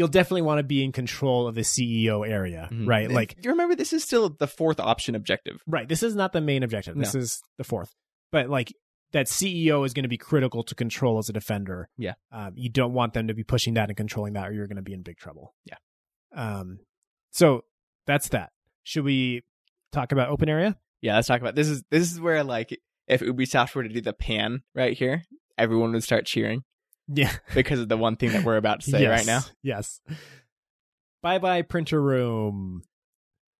you'll definitely want to be in control of the ceo area Mhm. right? And like you remember this is still the fourth option objective. Right this is not the main objective. This is the fourth. But like that ceo is going to be critical to control as a defender. Yeah. um, you don't want them to be pushing that and controlling that or you're going to be in big trouble. Yeah. um so that's that. Should we talk about open area? Yeah let's talk about this is this is where like if ubisoft were to do the pan right here everyone would start cheering yeah because of the one thing that we're about to say right now. Yes. Bye bye printer room.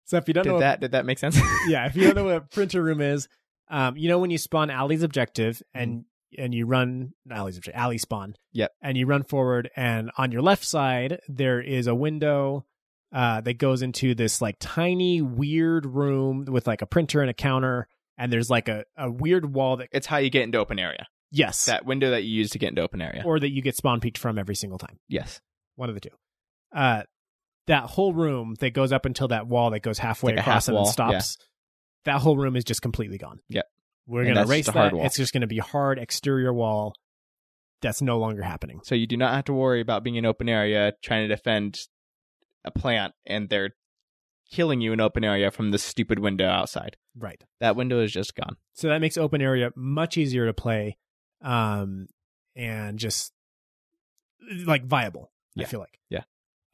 So if you don't know Did what, that did that make sense? yeah, if you don't know what printer room is, um, you know when you spawn Ali's objective Mm-hmm. and and you run alleys of alley spawn. Yep. And you run forward, and on your left side there is a window uh, that goes into this like tiny weird room with like a printer and a counter, and there's like a, a weird wall that It's how you get into open area. Yes, That window that you use to get into open area. or that you get spawn peeked from every single time. yes. One of the two. Uh, that whole room that goes up until that wall that goes halfway like across half and then wall, stops. That whole room is just completely gone. Yep. We're And gonna erase that. wall. It's just gonna be hard exterior wall. That's no longer happening. So you do not have to worry about being in open area trying to defend a plant and they're killing you in open area from the stupid window outside. Right. That window is just gone. So that makes open area much easier to play, um, and just like viable. I Yeah. feel like. Yeah.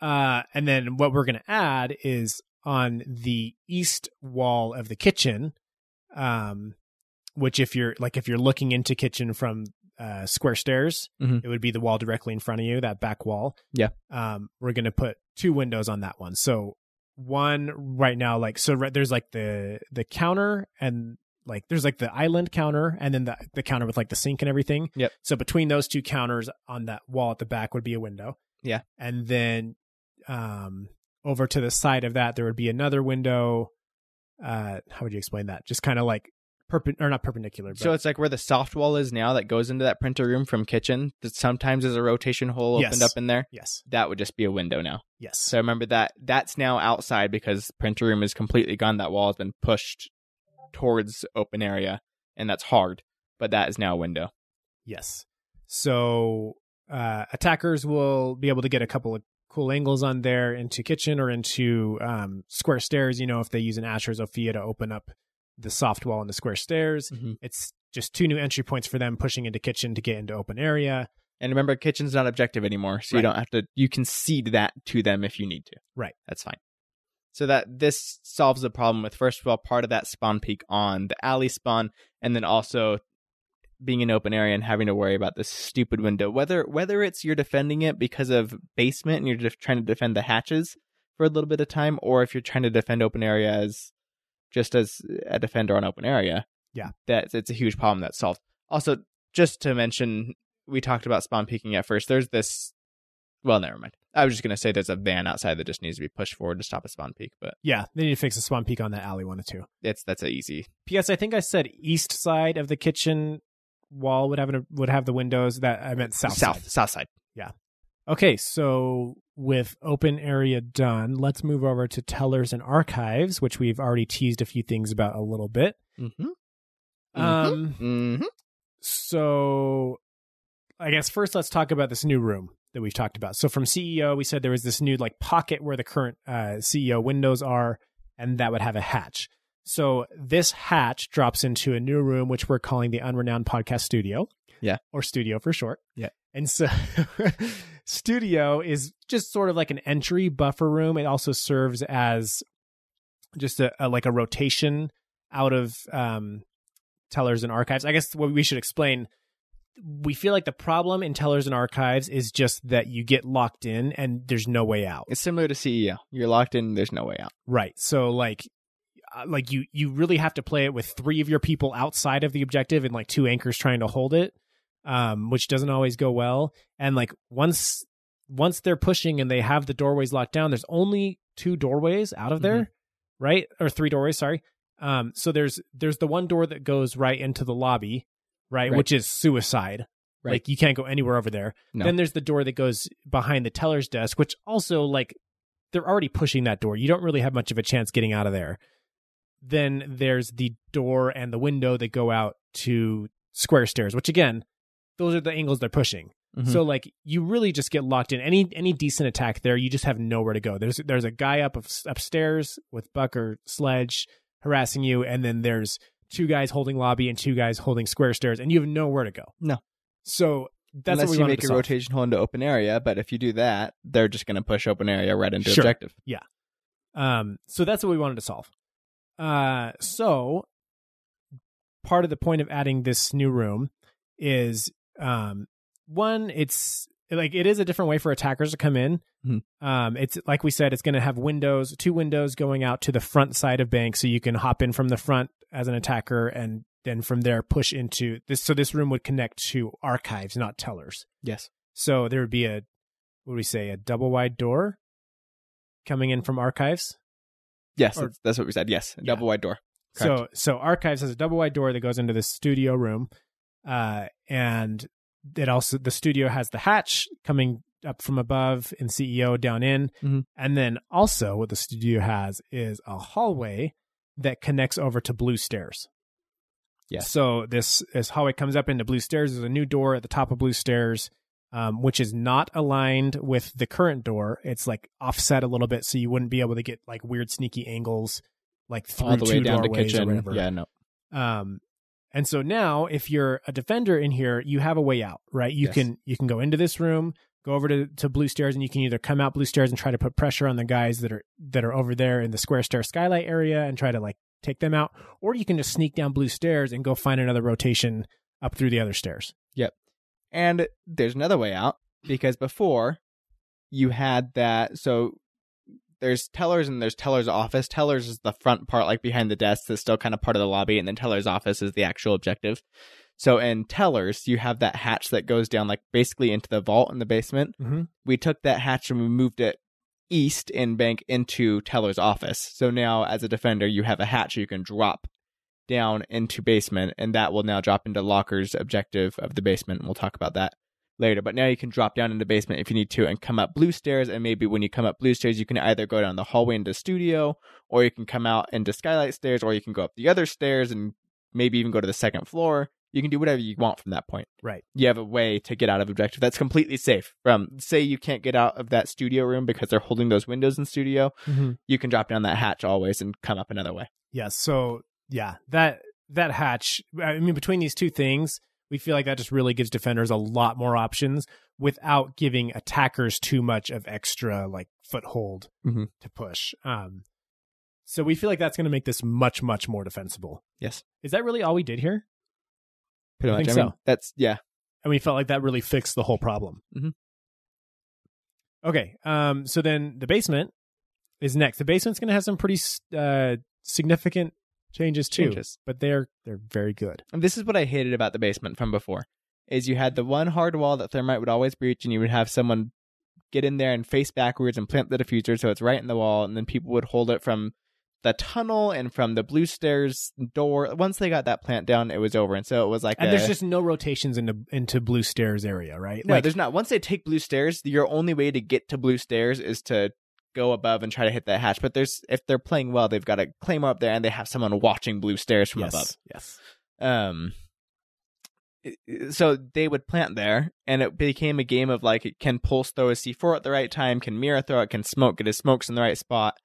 Uh, and then what we're gonna add is on the east wall of the kitchen, um, which if you're like if you're looking into kitchen from uh, square stairs, Mhm. it would be the wall directly in front of you, that back wall. Yeah. Um, we're gonna put two windows on that one. So one right now, like so, right, there's like the the counter and like there's like the island counter and then the the counter with like the sink and everything. Yep. So between those two counters on that wall at the back would be a window. Yeah. And then um over to the side of that there would be another window. Uh how would you explain that? Just kind of like perpen or not perpendicular, but So it's like where the soft wall is now that goes into that printer room from kitchen. That sometimes there's a rotation hole opened Yes. up in there. yes. That would just be a window now. Yes. So remember that that's now outside because printer room is completely gone. That wall has been pushed towards open area, and that's hard. But that is now a window. Yes. So uh, attackers will be able to get a couple of cool angles on there into kitchen or into um, square stairs. You know, if they use an Ash or Zofia to open up the soft wall and the square stairs, Mhm. it's just two new entry points for them pushing into kitchen to get into open area. And remember, kitchen's not objective anymore, so you don't have to. You can cede that to them if you need to. Right. That's fine. So that this solves the problem with first of all part of that spawn peak on the alley spawn, and then also being in open area and having to worry about this stupid window. Whether whether it's you're defending it because of basement and you're just trying to defend the hatches for a little bit of time, or if you're trying to defend open area as just as a defender on open area. Yeah. That's it's a huge problem that's solved. Also, just to mention, we talked about spawn peaking at first. There's this well, never mind. I was just gonna say there's a van outside that just needs to be pushed forward to stop a spawn peak, but Yeah, they need to fix the spawn peak on that alley one or two. it's that's a easy. P.S. I think I said east side of the kitchen wall would have an, would have the windows. That I meant south. south side. south side. Yeah. Okay, so with open area done, let's move over to tellers and archives, which we've already teased a few things about a little bit. Mm-hmm. Um, Mm-hmm. so I guess first let's talk about this new room that we've talked about. So from CEO, we said there was this new like pocket where the current uh, CEO windows are, and that would have a hatch. So this hatch drops into a new room, which we're calling the Unrenowned Podcast Studio. Yeah. Or studio for short. Yeah. And so studio is just sort of like an entry buffer room. It also serves as just a, a like a rotation out of um tellers and archives. I guess what we should explain we feel like the problem in tellers and archives is just that you get locked in and there's no way out. It's similar to CEO. You're locked in. There's no way out. Right. So like uh, like you you really have to play it with three of your people outside of the objective and like two anchors trying to hold it. Um which doesn't always go well. And like once once they're pushing and they have the doorways locked down, there's only two doorways out of there, right? Or three doorways, sorry. Um so there's there's the one door that goes right into the lobby, right, Right. which is suicide. Right. Like you can't go anywhere over there. No. Then there's the door that goes behind the teller's desk, which also like they're already pushing that door. You don't really have much of a chance getting out of there. Then there's the door and the window that go out to square stairs, which again, those are the angles they're pushing. Mhm. So like you really just get locked in. Any any decent attack there, you just have nowhere to go. There's there's a guy up of, upstairs with Buck or Sledge harassing you, and then there's two guys holding lobby and two guys holding square stairs, and you have nowhere to go. No. So that's Unless what we you make to a solve. rotation hole into open area, but if you do that, they're just going to push open area right into Sure. objective. Yeah. Um, so that's what we wanted to solve. Uh, so part of the point of adding this new room is um, one, it's like it is a different way for attackers to come in. Mhm. Um, it's like we said, it's going to have windows, two windows going out to the front side of bank, so you can hop in from the front as an attacker and then from there push into this. So this room would connect to archives, not tellers. Yes. So there would be a, what do we say, a double wide door coming in from archives. Yes, Or- that's, that's what we said. Yes, a Yeah. double wide door. So so archives has a double wide door that goes into the studio room, uh, and it also the studio has the hatch coming up from above and CEO down in, Mhm. and then also what the studio has is a hallway that connects over to blue stairs. Yes. So this this hallway comes up into blue stairs. There's a new door at the top of blue stairs. Um, which is not aligned with the current door. It's like offset a little bit, so you wouldn't be able to get like weird, sneaky angles, like through all the way two down to kitchen. whatever. Yeah, no. Um, and so now, if you're a defender in here, you have a way out, right? You Yes. can you can go into this room, go over to, to blue stairs, and you can either come out blue stairs and try to put pressure on the guys that are that are over there in the square stair skylight area and try to like take them out, or you can just sneak down blue stairs and go find another rotation up through the other stairs. Yep. And there's another way out because before you had that. So there's tellers and there's teller's office. Tellers is the front part, like behind the desk, that's still kind of part of the lobby, and then teller's office is the actual objective. So in tellers, you have that hatch that goes down, like basically into the vault in the basement. Mm-hmm. We took that hatch and we moved it east in bank into teller's office. So now, as a defender, you have a hatch you can drop down into basement, and that will now drop into locker's objective of the basement. And we'll talk about that later. But now you can drop down into basement if you need to and come up blue stairs. And maybe when you come up blue stairs, you can either go down the hallway into studio, or you can come out into skylight stairs, or you can go up the other stairs and maybe even go to the second floor. You can do whatever you want from that point. Right. You have a way to get out of objective that's completely safe. From say you can't get out of that studio room because they're holding those windows in studio, Mm-hmm. you can drop down that hatch always and come up another way. Yeah. So yeah, that that hatch. I mean, between these two things, we feel like that just really gives defenders a lot more options without giving attackers too much of extra like foothold Mhm. to push. Um, so we feel like that's going to make this much much more defensible. Yes. Is that really all we did here? Pretty I much. think I mean, so. that's yeah. And we felt like that really fixed the whole problem. Mhm. Okay. Um. So then the basement is next. The basement's going to have some pretty uh, significant changes too, Changes. but they're they're very good. And this is what I hated about the basement from before. Is you had the one hard wall that thermite would always breach, and you would have someone get in there and face backwards and plant the diffuser so it's right in the wall, and then people would hold it from the tunnel and from the blue stairs door. Once they got that plant down, it was over, and so it was like And a- there's just no rotations into into blue stairs area, right? no, like, there's not. Once they take blue stairs, your only way to get to blue stairs is to go above and try to hit that hatch. But there's if they're playing well, they've got a claymore up there, and they have someone watching blue stairs from yes, above. Yes. um so they would plant there and it became a game of like can pulse throw a c4 at the right time can mirror throw it can smoke get his smokes in the right spot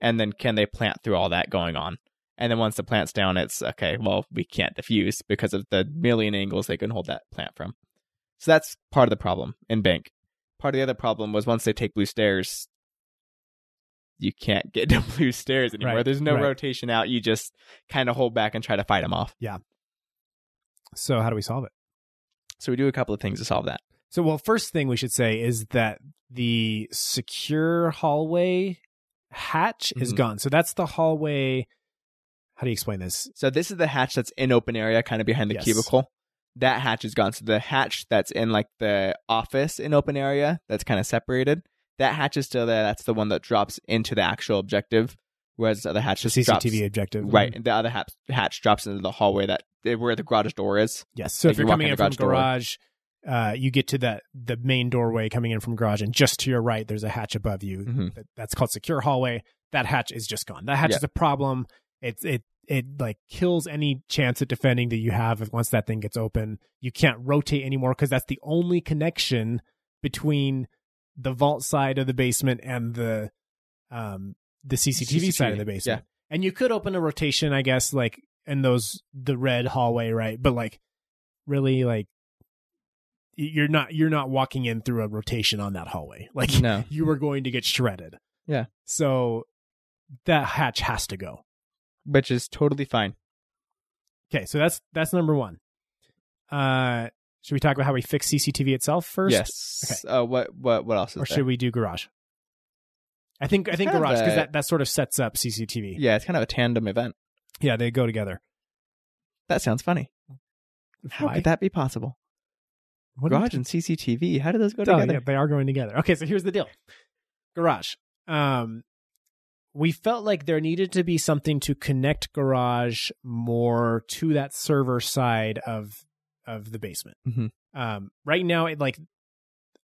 and then can they plant through all that going on and then once the plant's down it's okay well we can't diffuse because of the million angles they can hold that plant from so that's part of the problem in bank part of the other problem was once they take blue stairs you can't get to blue stairs anymore Right, there's no right. rotation out you just kind of hold back and try to fight them off Yeah. So how do we solve it? So we do a couple of things to solve that. So well, first thing we should say is that the secure hallway hatch is Mhm. gone. So that's the hallway. How do you explain this? So this is the hatch that's in open area, kind of behind the Yes. cubicle. That hatch is gone. So the hatch that's in like the office in open area, that's kind of separated. That hatch is still there. That's the one that drops into the actual objective, whereas the other hatch The just CCTV drops objective, right, and the other hatch, hatch drops into the hallway that where the garage door is. Yes. So Like if you're you walk coming in from garage door. garage, uh, you get to that the main doorway coming in from garage, and just to your right, there's a hatch above you. Mhm. That- That's called secure hallway. That hatch is just gone. That hatch Yeah. is a problem. It it it like kills any chance at defending that you have if once that thing gets open. You can't rotate anymore because that's the only connection between the vault side of the basement and the um the CCTV, side of the CCTV, basement. And you could open a rotation, I guess, like in those the red hallway, right? But like really like you're not you're not walking in through a rotation on that hallway. Like No, you were going to get shredded. Yeah. So that hatch has to go. which is totally fine. Okay, so that's that's number one. Uh should we talk about how we fix CCTV itself first? Yes. Uh, what what what else is Or there? should we do garage? I think I think garage because that, that sort of sets up CCTV. Yeah, it's kind of a tandem event. Yeah, they go together. That sounds funny. How Why? could that be possible? What Garage and CCTV. How do those go Oh, together? yeah, they are going together. Okay, so here's the deal. Garage. Um we felt like there needed to be something to connect garage more to that server side of of the basement. Mhm. Um right now it like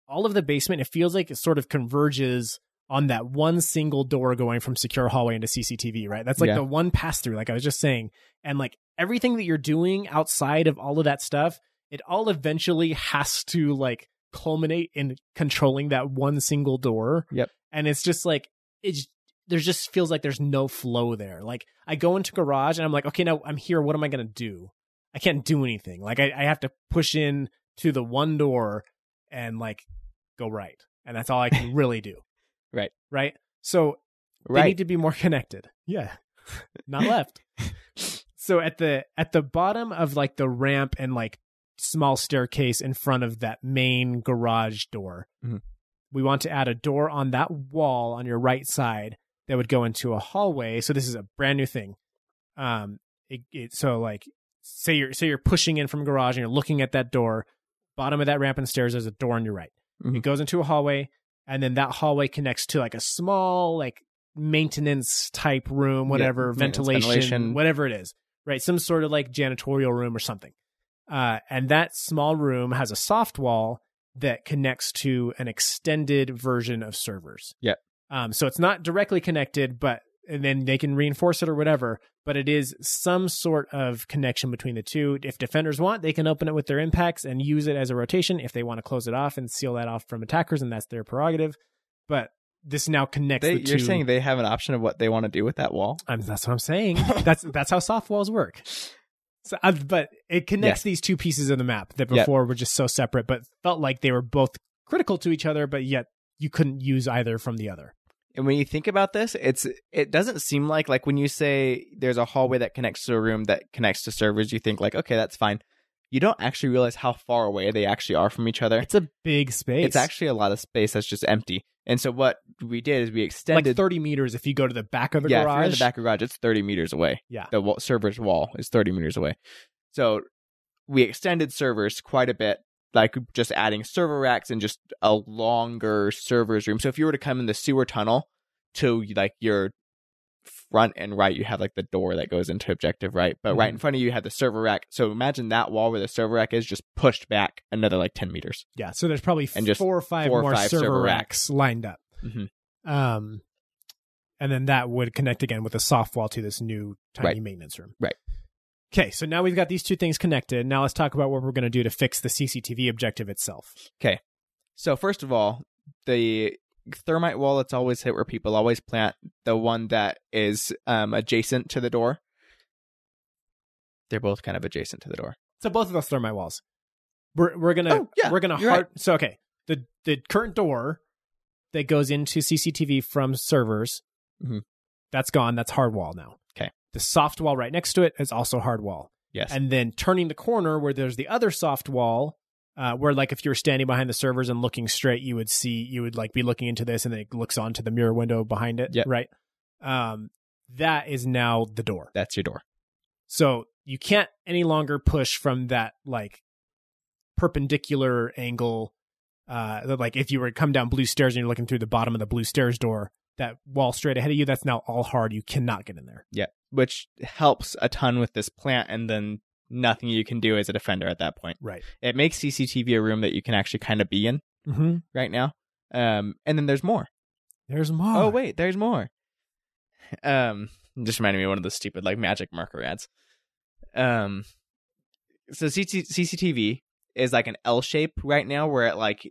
all of the basement it feels like it sort of converges on that one single door going from secure hallway into CCTV, right? That's like Yeah. the one pass through like I was just saying. And like everything that you're doing outside of all of that stuff it all eventually has to like culminate in controlling that one single door. Yep. And it's just like it's there just feels like there's no flow there. Like I go into garage and I'm like, okay, now I'm here. What am I gonna do? I can't do anything. Like I, I have to push in to the one door and like go right. And that's all I can really do. Right. Right. So they need to be more connected. Yeah. Not left. so at the at the bottom of like the ramp and like small staircase in front of that main garage door. Mhm. We want to add a door on that wall on your right side that would go into a hallway. So this is a brand new thing. Um it, it so like say you're say you're pushing in from garage and you're looking at that door, bottom of that ramp and stairs there's a door on your right. Mhm. It goes into a hallway and then that hallway connects to like a small like maintenance type room, whatever, maintenance, ventilation, ventilation. whatever it is, right? Some sort of like janitorial room or something. Uh, and that small room has a soft wall that connects to an extended version of servers. Yep. Um, so it's not directly connected, but and then they can reinforce it or whatever. But it is some sort of connection between the two. If defenders want, they can open it with their impacts and use it as a rotation. If they want to close it off and seal that off from attackers, and that's their prerogative. But this now connects They, the you're saying they have an option of what they want to do with that wall? I'm, that's what I'm saying. that's that's how soft walls work. So, uh, but it connects Yes. these two pieces of the map that Yep. before were just so separate, but felt like they were both critical to each other, but yet you couldn't use either from the other. And when you think about this, it's it doesn't seem like like when you say there's a hallway that connects to a room that connects to servers, you think like, okay, that's fine. You don't actually realize how far away they actually are from each other. It's a big space. It's actually a lot of space that's just empty. And so what we did is we extended like 30 meters if you go to the back of the yeah, if garage. you're in the back of the garage, it's 30 meters away. Yeah. The wa- server's wall is 30 meters away. So we extended servers quite a bit, like just adding server racks and just a longer servers room. So if you were to come in the sewer tunnel to like your front and right, you have like the door that goes into objective right. But right in front of you, you have the server rack. So imagine that wall where the server rack is just pushed back another like 10 meters. Yeah, so there's probably And just four or five four or more five server, server racks lined up. Mhm. Um, and then that would connect again with a soft wall to this new tiny Right. maintenance room. Right. Okay, so now we've got these two things connected. Now let's talk about what we're going to do to fix the CCTV objective itself. Okay. So first of all, the thermite wall that's always hit where people always plant the one that is um, adjacent to the door. They're both kind of adjacent to the door. So both of those thermite walls. We're we're gonna Oh, yeah, we're gonna hard so okay. The the current door that goes into CCTV from servers, Mhm. that's gone. That's hard wall now. Okay. The soft wall right next to it is also hard wall. Yes. And then turning the corner where there's the other soft wall, uh, where like if you were standing behind the servers and looking straight, you would see you would like be looking into this, and then it looks onto the mirror window behind it. Yep. Right. Um, that is now the door. that's your door. So you can't any longer push from that like perpendicular angle. Uh, that, like if you were to come down blue stairs and you're looking through the bottom of the blue stairs door, that wall straight ahead of you, that's now all hard. You cannot get in there. Yeah. Which helps a ton with this plant, and then nothing you can do as a defender at that point. Right. It makes CCTV a room that you can actually kind of be in Mm-hmm. right now. Um, and then there's more. There's more. Oh wait, there's more. Um, just reminded me of one of the stupid like magic marker ads. Um, so CC- CCTV is like an L shape right now, where it like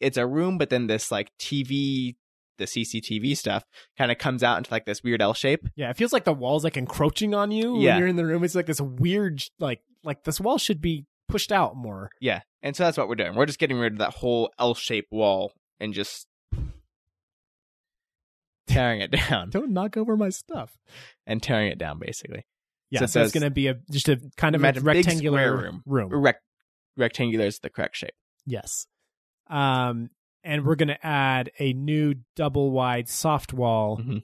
it's a room, but then this like TV, the CCTV stuff, kind of comes out into like this weird L shape. Yeah, it feels like the wall's like encroaching on you Yeah. when you're in the room. It's like this weird, like like this wall should be pushed out more. Yeah, and so that's what we're doing. We're just getting rid of that whole L shape wall and just tearing it down Don't knock over my stuff. and tearing it down basically. Yeah, So so, it's going to be a just a kind of a rectangular room. room. Rect- rectangular is the correct shape. Yes. Um, and we're going to add a new double wide soft wall Mhm.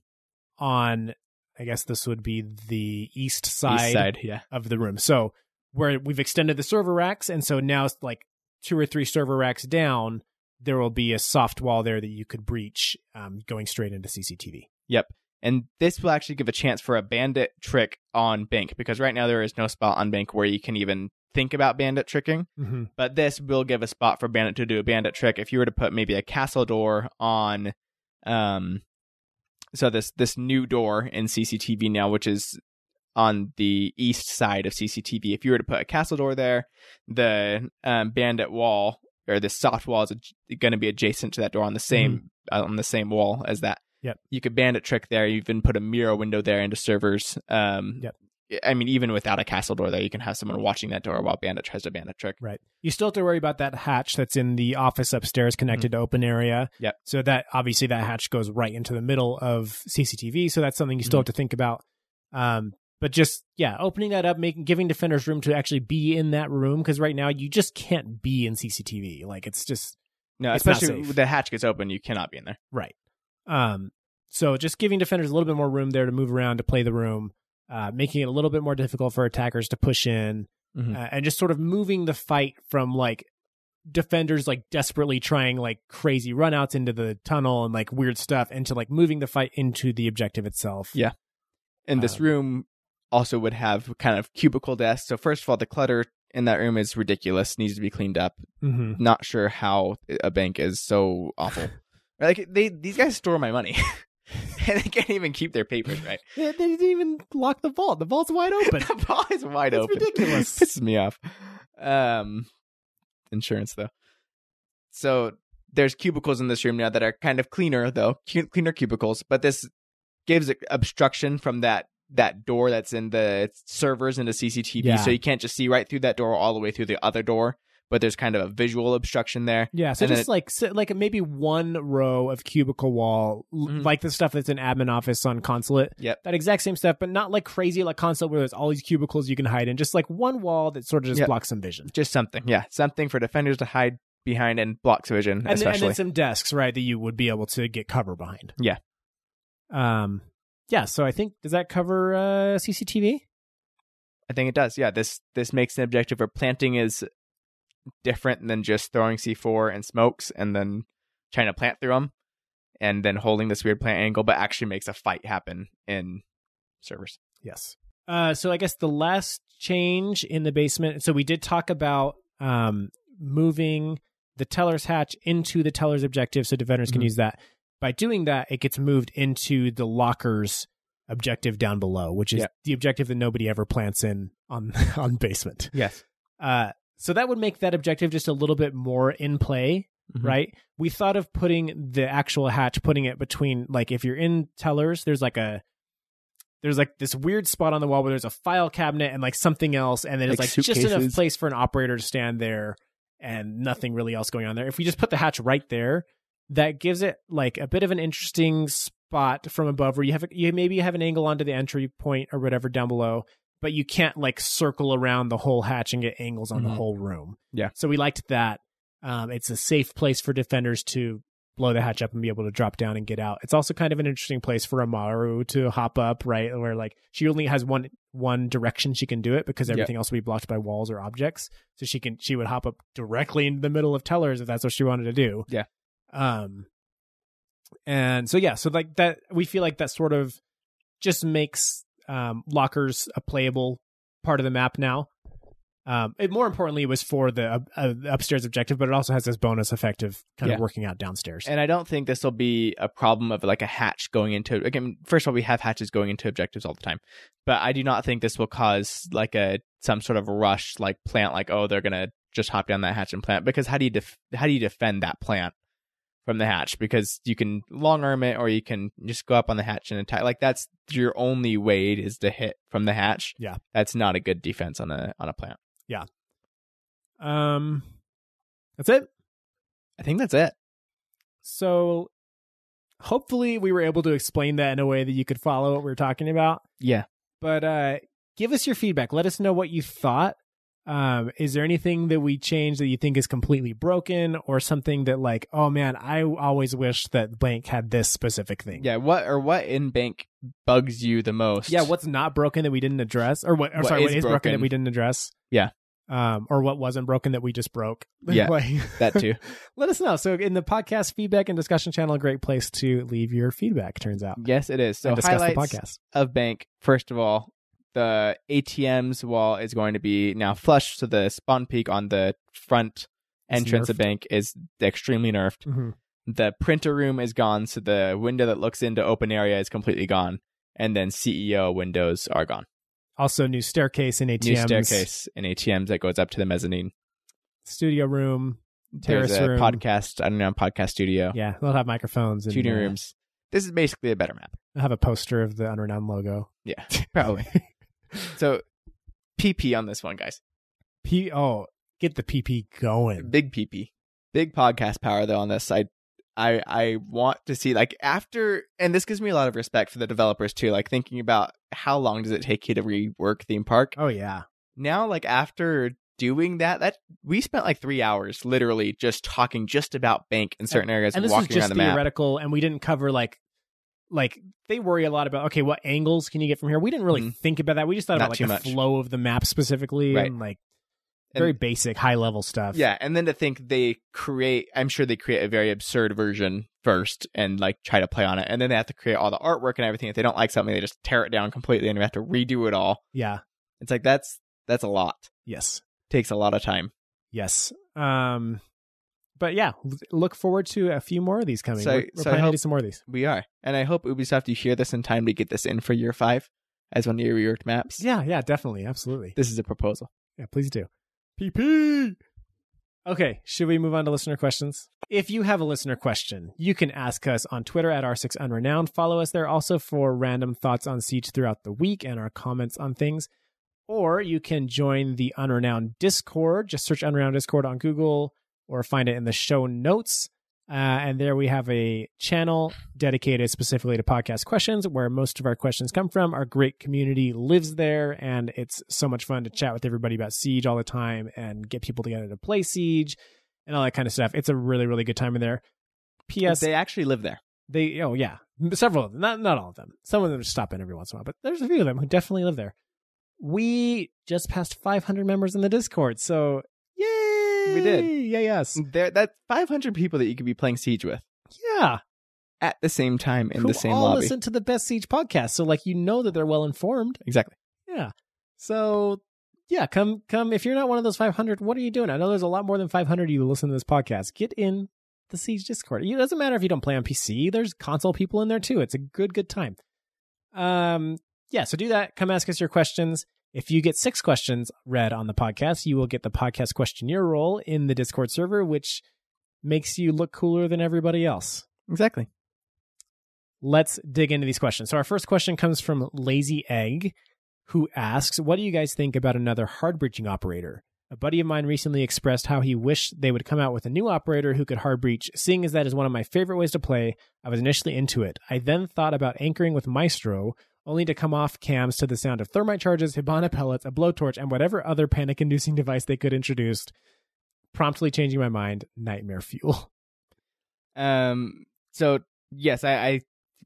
on, I guess this would be the east side, East side, yeah. of the room. So where we've extended the server racks, and so now it's like two or three server racks down, there will be a soft wall there that you could breach, um, going straight into CCTV. Yep. And this will actually give a chance for a bandit trick on bank because right now there is no spot on bank where you can even think about bandit tricking. Mm-hmm. But this will give a spot for bandit to do a bandit trick. If you were to put maybe a castle door on, um, so this this new door in CCTV now, which is on the east side of CCTV. If you were to put a castle door there, the um, bandit wall or the soft wall is going to be adjacent to that door on the same uh, on the same wall as that. Yep. You could bandit trick there. You even put a mirror window there into servers. Um, Yep. I mean, even without a castle door there, you can have someone watching that door while bandit tries to bandit trick. Right. You still have to worry about that hatch that's in the office upstairs connected to open area. Yep. So that obviously that hatch goes right into the middle of CCTV. So that's something you still have to think about. Um, but just yeah, opening that up, making giving defenders room to actually be in that room because right now you just can't be in CCTV. Like it's just No, It's especially the hatch gets open, you cannot be in there. right. Um, so just giving defenders a little bit more room there to move around to play the room, uh, making it a little bit more difficult for attackers to push in. Mhm. uh, and just sort of moving the fight from like defenders like desperately trying like crazy runouts into the tunnel and like weird stuff into like moving the fight into the objective itself. Yeah. And this Um, room also would have kind of cubicle desks. So first of all, the clutter in that room is ridiculous. Needs to be cleaned up. Mm-hmm. Not sure how a bank is so awful. like they, these guys store my money, they can't even keep their papers right. They, they didn't even lock the vault. The vault's wide open. the ball is wide It's open. ridiculous. Pisses me off. Um, insurance though. So there's cubicles in this room now that are kind of cleaner though, cleaner cubicles. But this gives obstruction from that that door that's in the servers and the CCTV, Yeah. so you can't just see right through that door all the way through the other door. But there's kind of a visual obstruction there. Yeah, so And just like so, like maybe one row of cubicle wall, Mhm. like the stuff that's in admin office on consulate. Yep. that exact same stuff, but not like crazy like consulate where there's all these cubicles you can hide in. Just like one wall that sort of just Yep. blocks some vision. Just something, yeah, something for defenders to hide behind and blocks vision, and then, and then some desks, right, that you would be able to get cover behind. Yeah. Um. Yeah. So I think does that cover uh, CCTV? I think it does. Yeah, this this makes an objective where planting is different than just throwing C4 and smokes and then trying to plant through them and then holding this weird plant angle, but actually makes a fight happen in servers. Yes. Uh. So I guess the last change in the basement. So we did talk about um moving the teller's hatch into the teller's objective, so defenders can Mhm. use that. By doing that, it gets moved into the locker's objective down below, which is Yep. the objective that nobody ever plants in on on basement. Yes. Uh, so that would make that objective just a little bit more in play, Mhm. right? We thought of putting the actual hatch, putting it between, like, if you're in tellers, there's like a, there's like this weird spot on the wall where there's a file cabinet and like something else, and then it's Like like just enough place for an operator to stand there and nothing really else going on there. If we just put the hatch right there, that gives it like a bit of an interesting spot from above where you have you maybe have an angle onto the entry point or whatever down below but you can't like circle around the whole hatch and get angles on the Mhm. whole room. Yeah. So we liked that. Um, it's a safe place for defenders to blow the hatch up and be able to drop down and get out. It's also kind of an interesting place for Amaru to hop up, right? Where like she only has one one direction she can do it because Yep. everything else will be blocked by walls or objects. So she can she would hop up directly into the middle of tellers if that's what she wanted to do. Yeah. Um and so yeah, so like that we feel like that sort of just makes um lockers a playable part of the map now. Um, it more importantly it was for the uh, uh, upstairs objective, but it also has this bonus effect of kind Yeah. of working out downstairs. And I don't think this will be a problem of like a hatch going into again. First of all, we have hatches going into objectives all the time, but I do not think this will cause like a some sort of rush like plant like oh they're gonna just hop down that hatch and plant because how do you def- how do you defend that plant from the hatch because you can long arm it or you can just go up on the hatch and attack like that's your only way is to hit from the hatch. Yeah. that's not a good defense on a on a plant. Yeah. Um, that's it. I think that's it. So hopefully we were able to explain that in a way that you could follow what we are talking about. Yeah. But uh, give us your feedback. Let us know what you thought. Um, is there anything that we changed that you think is completely broken, or something that like, oh man, I always wish that blank had this specific thing. Yeah, what or what in bank bugs you the most? Yeah, what's not broken that we didn't address, or what? Or What sorry, what is is broken? broken? that we didn't address? Yeah. Um, or what wasn't broken that we just broke. Yeah, That too. Let us know. So in the podcast feedback and discussion channel, a great place to leave your feedback. Turns out, yes, it is. So and discuss the podcast. of bank. First of all, the ATM's wall is going to be now flush, so the spawn peak on the front entrance of bank is extremely nerfed. Mhm. The printer room is gone, so the window that looks into open area is completely gone, and then CEO windows are gone. Also, new staircase in ATMs. New staircase in ATMs that goes up to the mezzanine. studio room, terrace There's a room. podcast, I don't know, podcast studio, Yeah, they'll have microphones and tuning uh, rooms. This is basically a better map. I'll have a poster of the Unrenowned logo. Yeah, probably. so, PP on this one, guys. P. Oh, get the PP going. Big PP. Big podcast power though on this. I I I want to see like after and this gives me a lot of respect for the developers too, like thinking about how long does it take you to rework theme park. Oh yeah. Now like after doing that that we spent like 3 hours literally just talking just about bank in certain areas and this was walking just around the map. theoretical and we didn't cover like like they worry a lot about okay what angles can you get from here we didn't really Mhm. think about that we just thought Not about like the much. flow of the map specifically Right. and like And- very basic high level stuff Yeah, and then to think they create, I'm sure they create a very absurd version first and like try to play on it, and then they have to create all the artwork and everything. If they don't like something, they just tear it down completely, and we have to redo it all. yeah It's like that's that's a lot. yes Takes a lot of time. yes um but yeah look forward to a few more of these coming So- we're, we're so planning to do some more of these We are, and I hope Ubisoft you hear this in time to get this in for year five as one of your reworked maps. yeah yeah definitely absolutely This is a proposal. Yeah, please do. PP. Okay, should we move on to listener questions? If you have a listener question, you can ask us on Twitter at R6Unrenowned. Follow us there also for random thoughts on Siege throughout the week and our comments on things. Or you can join the Unrenowned Discord. Just search Unrenowned Discord on Google or find it in the show notes. Uh, and there we have a channel dedicated specifically to podcast questions where most of our questions come from. Our great community lives there, and it's so much fun to chat with everybody about Siege all the time and get people together to play Siege and all that kind of stuff. It's a really, really good time in there. P.S. They actually live there. They oh yeah, several of them. Not not all of them. Some of them just stop in every once in a while, but there's a few of them who definitely live there. We just passed 500 members in the Discord, so! We did. Yeah, yes, There, that's 500 people that you could be playing Siege with yeah. at the same time in who the same all lobby. listen to the Best Siege podcast, so like you know that they're well informed. Exactly. Yeah. So yeah, come come. If you're not one of those 500, what are you doing? I know there's a lot more than 500 of you listen to this podcast. Get in the Siege Discord. It doesn't matter if you don't play on PC. There's console people in there too. It's a good good time. Um. Yeah. So do that. Come ask us your questions. If you get six questions read on the podcast, you will get the podcast questionnaire role in the Discord server, which makes you look cooler than everybody else Exactly. let's dig into these questions. So our first question comes from Lazy Egg, who asks, "What do you guys think about another hard breaching operator?" A buddy of mine recently expressed how he wished they would come out with a new operator who could hard breach. Seeing as that is one of my favorite ways to play, I was initially into it. I then thought about anchoring with Maestro, only to come off cams to the sound of thermite charges, Hibana pellets, a blowtorch, and whatever other panic-inducing device they could introduce. Promptly changing my mind. Nightmare fuel. Um. So yes, I, I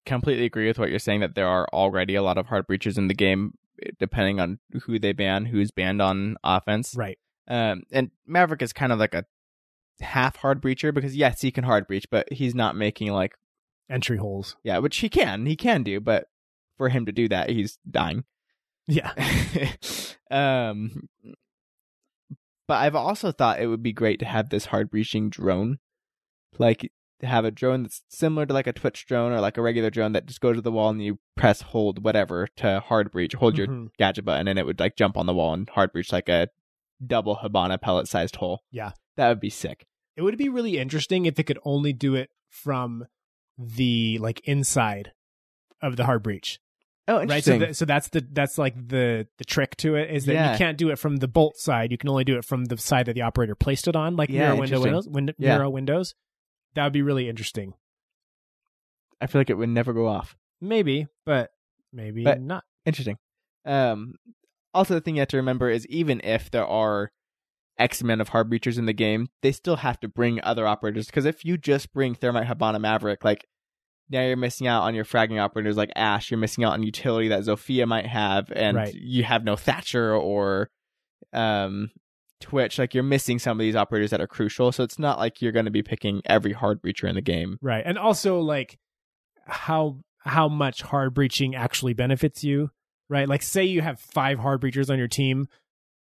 completely agree with what you're saying that there are already a lot of hard breaches in the game, depending on who they ban, who's banned on offense. Right. Um. And Maverick is kind of like a half hard breacher because yes, he can hard breach, but he's not making like Entry holes. yeah, which he can, he can do, but for him to do that, he's dying. Yeah. um, but I've also thought it would be great to have this hard breaching drone, like have a drone that's similar to like a Twitch drone or like a regular drone that just goes to the wall and you press hold whatever to hard breach, hold your Mhm. gadget button, and it would like jump on the wall and hard breach like a double Hibana pellet sized hole. Yeah. that would be sick. It would be really interesting if it could only do it from the like inside of the hard breach, Oh, right? So, th- so that's the that's like the the trick to it is that Yeah. you can't do it from the bolt side. You can only do it from the side that the operator placed it on, like Yeah, mirror window windows, win- Yeah. mirror windows. That would be really interesting. I feel like it would never go off. Maybe, but maybe But- not. Interesting. Um, also, the thing you have to remember is even if there are X amount of hard breachers in the game, they still have to bring other operators. Because if you just bring Thermite Hibana Maverick, like now you're missing out on your fragging operators like Ash. You're missing out on utility that Zofia might have, and Right. you have no Thatcher or um, Twitch, like you're missing some of these operators that are crucial. So it's not like you're going to be picking every hard breacher in the game. Right. And also like how how much hard breaching actually benefits you, right? Like say you have 5 hard breachers on your team,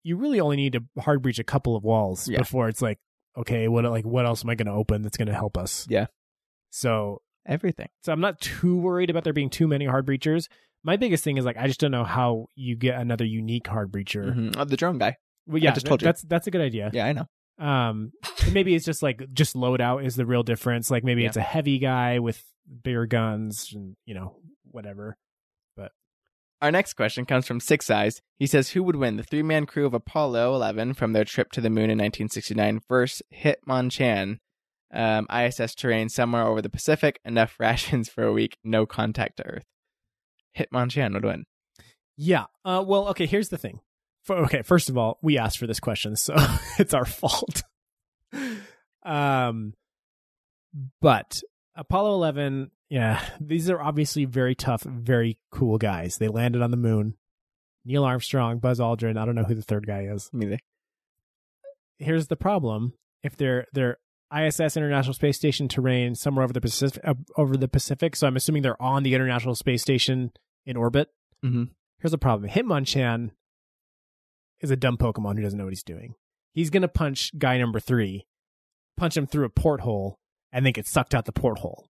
you really only need to hard breach a couple of walls Yeah. before it's like okay, what like what else am I going to open that's going to help us? Yeah. So Everything. so I'm not too worried about there being too many hard breachers. My biggest thing is like I just don't know how you get another unique hard breacher. Mhm. Oh, the drone guy. Well, yeah, I just told you. that's that's a good idea. Yeah, I know. Um, maybe it's just like just loadout is the real difference. Like maybe Yeah. it's a heavy guy with bigger guns and you know whatever. But our next question comes from Six Eyes. He says, Who would win the three man crew of Apollo 11 from their trip to the moon in 1969 versus Hitmonchan? Um, ISS terrain somewhere over the Pacific, enough rations for a week, no contact to Earth. Hitmonchan would win. Yeah. Uh, well, okay. Here's the thing. For, okay, first of all, we asked for this question, so it's our fault. um, but Apollo 11, yeah, these are obviously very tough, very cool guys. They landed on the moon. Neil Armstrong, Buzz Aldrin. I don't know who the third guy is. Me neither. here's the problem: if they're they're ISS International Space Station terrain somewhere over the Pacific, uh, over the Pacific, so I'm assuming they're on the International Space Station in orbit. Mhm. Here's the problem: Hitmonchan is a dumb Pokemon who doesn't know what he's doing. He's gonna punch guy number three, punch him through a porthole, and then get sucked out the porthole,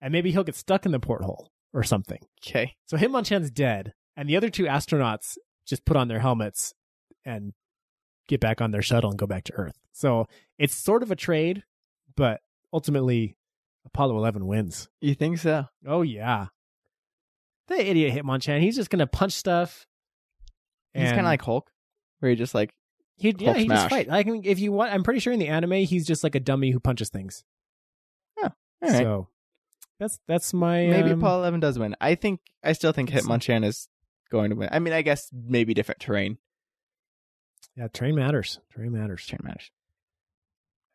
and maybe he'll get stuck in the porthole or something. Okay. So Hitmonchan's dead, and the other two astronauts just put on their helmets and get back on their shuttle and go back to Earth. So it's sort of a trade, but ultimately Apollo 11 wins. You think so? Oh yeah, the idiot Hitmonchan. He's just gonna punch stuff. He's kind of like Hulk, where he just like, he, yeah, he just fight. Like if you want, I'm pretty sure in the anime he's just like a dummy who punches things. all right. So that's that's my maybe um, Apollo 11 does win. I think, I still think. Hitmonchan is going to win. I mean, I guess maybe different terrain. Yeah, terrain matters. Terrain matters. Terrain matters.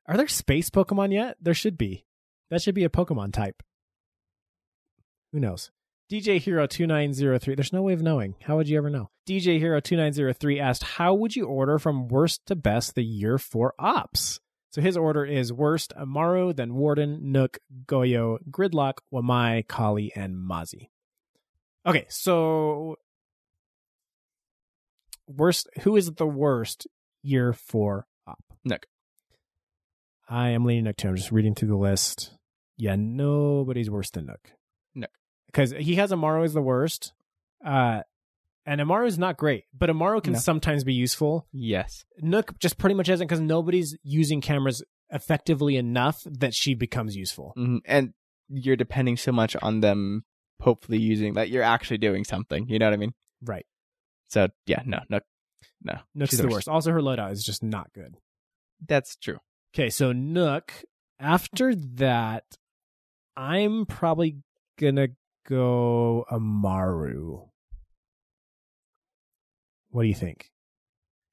Are there space Pokemon yet? There should be. That should be a Pokemon type. Who knows? DJ Hero 2903. There's no way of knowing. How would you ever know? DJ Hero 2903 asked, How would you order from worst to best the year for ops? So his order is worst Amaru, then Warden, Nøkk, Goyo, Gridlock, Wamai, Kali, and Mozzie. Okay, so worst who is the worst year for op? Nøkk. I am leaning Nøkk too. I'm just reading through the list. Yeah, nobody's worse than Nøkk. Nøkk. Because he has Amaru as the worst. Uh and Amaru is not great, but Amaru can No. sometimes be useful. Yes. Nøkk just pretty much isn't because nobody's using cameras effectively enough that she becomes useful. Mhm. And you're depending so much on them hopefully using that you're actually doing something. You know what I mean? Right. So yeah, no, no, no. Nøkk's the the worst. worst. Also, her loadout is just not good. That's true. Okay, so Nøkk. After that, I'm probably gonna go Amaru. What do you think?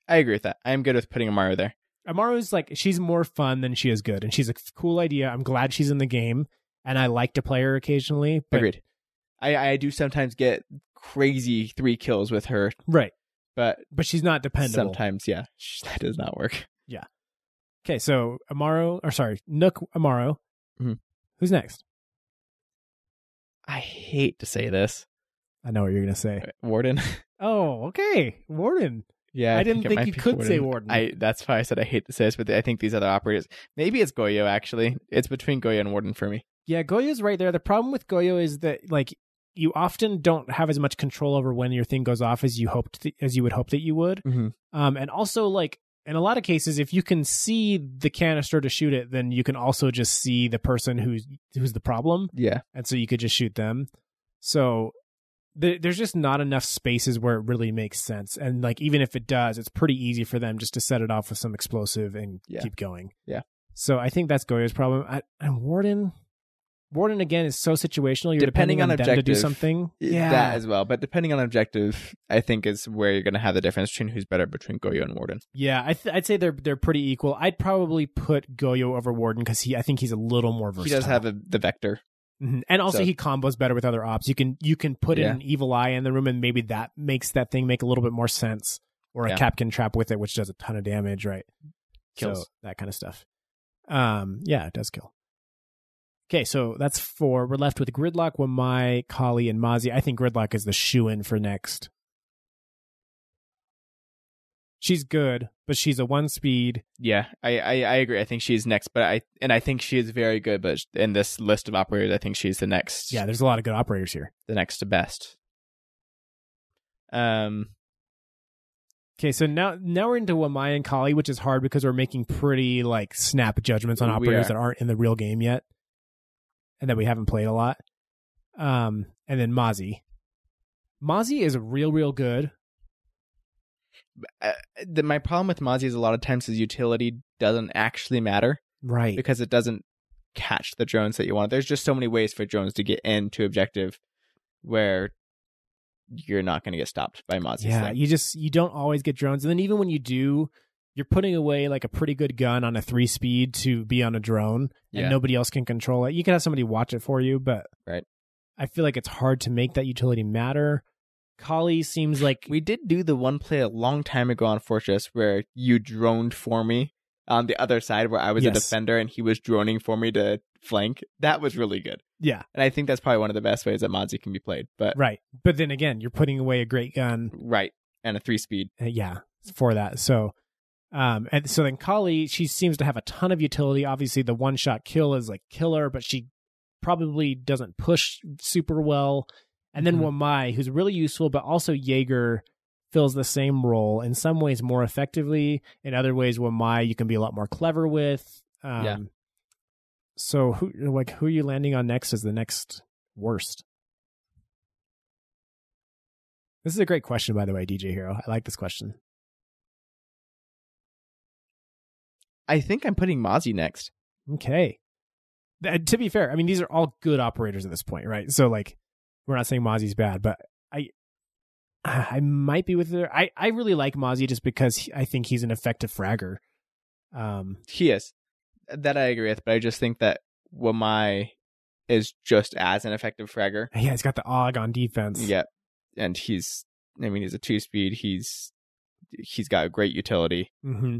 I agree with that. I'm good with putting Amaru there. Amaru's like she's more fun than she is good, and she's a cool idea. I'm glad she's in the game, and I like to play her occasionally. But, Agreed. I I do sometimes get crazy three kills with her, Right, but but she's not dependable. sometimes yeah, sh- that does not work. Yeah. Okay, so Amaru, or sorry, Nøkk Amaru. Mhm. Who's next? I hate to say this, I know what you're gonna say. Warden. Oh, okay, Warden. yeah, I didn't it think you could say Warden. I that's why I said I hate to say this, but I think these other operators. Maybe it's Goyo actually. It's between Goyo and Warden for me. Yeah, Goyo's right there. The problem with Goyo is that like you often don't have as much control over when your thing goes off as you hoped to, as you would hope that you would. Mm-hmm. Um, and also like in a lot of cases, if you can see the canister to shoot it, then you can also just see the person who's who's the problem, Yeah, and so you could just shoot them. So there, there's just not enough spaces where it really makes sense. And like even if it does, it's pretty easy for them just to set it off with some explosive and Yeah. keep going. Yeah. So I think that's Goyo's problem. I, and Warden, Warden again is so situational. You're Depending depending, on on, them to do something. Yeah. that as well. But depending on objective, I think is where you're going to have the difference between who's better between Goyo and Warden. Yeah, I th- I'd say they're they're pretty equal. I'd probably put Goyo over Warden because he I think he's a little more versatile. He does have a, the vector. Mhm. and also so- he combos better with other ops. You can you can put Yeah. an evil eye in the room, and maybe that makes that thing make a little bit more sense. or a Yeah. Kapkan trap with it, which does a ton of damage, right? Kills. So that kind of stuff. Um, yeah, it does kill. Okay, so that's four. We're left with Gridlock, Wamai, Kali, and Mozzie. I think Gridlock is the shoe in for next. She's good, but she's a one speed. Yeah, I, I I agree. I think she's next, but I and I think she is very good. But in this list of operators, I think she's the next. Yeah, there's a lot of good operators here. the next to best. Um, Okay, so now now we're into Wamai and Kali, which is hard because we're making pretty like snap judgments on operators that aren't in the real game yet, and that we haven't played a lot. Um, and then Mozzie. Mozzie is real, real good. uh, the, my problem with Mozzie is a lot of times his utility doesn't actually matter Right. because it doesn't catch the drones that you want. There's just so many ways for drones to get into objective where you're not going to get stopped by Mozzie's yeah, thing. you just you don't always get drones, and then even when you do, you're putting away like a pretty good gun on a three speed to be on a drone, and Yeah. nobody else can control it. You can have somebody watch it for you, but Right. I feel like it's hard to make that utility matter. Kali seems like We did do the one play a long time ago on Fortress where you droned for me on the other side where I was a defender and he was droning for me to flank. That was really good. yeah, And I think that's probably one of the best ways that Mozzie can be played. But right. But then again, you're putting away a great gun right. And a three speed. uh, yeah for that so um and so then kali she seems to have a ton of utility. Obviously the one shot kill is like killer but she probably doesn't push super well. And then Mhm. wamai who's really useful but also jaeger fills the same role in some ways more effectively. In other ways wamai you can be a lot more clever with. Um Yeah. so who like who are you landing on next as the next worst? This is a great question by the way dj hero. I like this question I think I'm putting Mozzie next. Okay. To be fair, I mean these are all good operators at this point, right? So like we're not saying Mozzie's bad, but I I might be with her. I I really like Mozzie just because he- I think he's an effective fragger. Um He is. That I agree with, but I just think that Wamai is just as an effective fragger. yeah, he's got the og on defense. Yeah. And he's I mean he's a two speed, he's he's got a great utility. hmm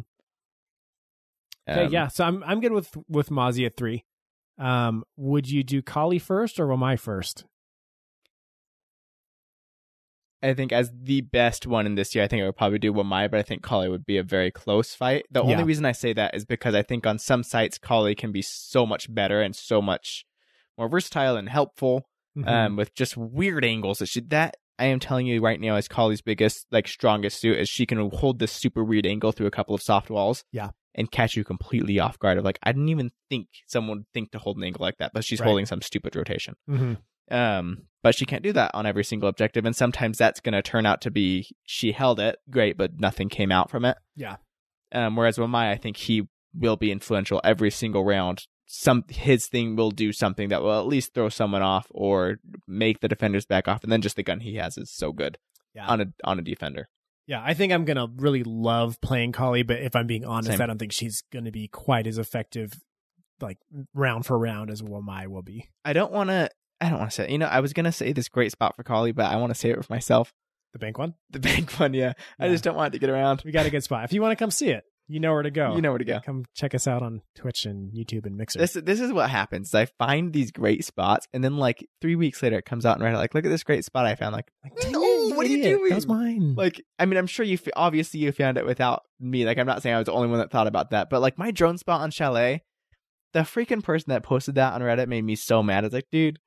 Okay, Um, yeah. So I'm I'm good with with Mozzie at 3. Um would you do Kali first or Wamai first? I think as the best one in this year, I think I would probably do Wamai, but I think Kali would be a very close fight. The Yeah. only reason I say that is because I think on some sites Kali can be so much better and so much more versatile and helpful. Mhm. um, with just weird angles. That she, that I am telling you right now is Kali's biggest, like strongest suit is she can hold this super weird angle through a couple of soft walls. Yeah. And catch you completely off guard. Of like, I didn't even think someone would think to hold an angle like that, but she's Right. holding some stupid rotation. Mhm. Um, but she can't do that on every single objective, and sometimes that's going to turn out to be she held it great, but nothing came out from it. Yeah. Um, whereas Wamai, I think he will be influential every single round. Some his thing will do something that will at least throw someone off or make the defenders back off, and then just the gun he has is so good Yeah. on a on a defender. Yeah, I think I'm gonna really love playing Kali, but if I'm being honest, Same. I don't think she's gonna be quite as effective, like round for round, as Wamai will be. I don't want to. I don't want to say. You know, I was gonna say this great spot for Kali, but I want to say it for myself. The bank one, The bank one, yeah. I just don't want it to get around. we got a good spot. If you want to come see it, you know where to go. You know where to go. come check us out on Twitch and YouTube and Mixer. This this is what happens. I find these great spots, and then like three weeks later, it comes out and Reddit like, look at this great spot I found. Like, like, No, "Dang it, what are you idiot. doing?" That was mine. like I mean, I'm sure you f- obviously you found it without me. Like, I'm not saying I was the only one that thought about that, but like my drone spot on Chalet, the freaking person that posted that on Reddit made me so mad. It's like, dude,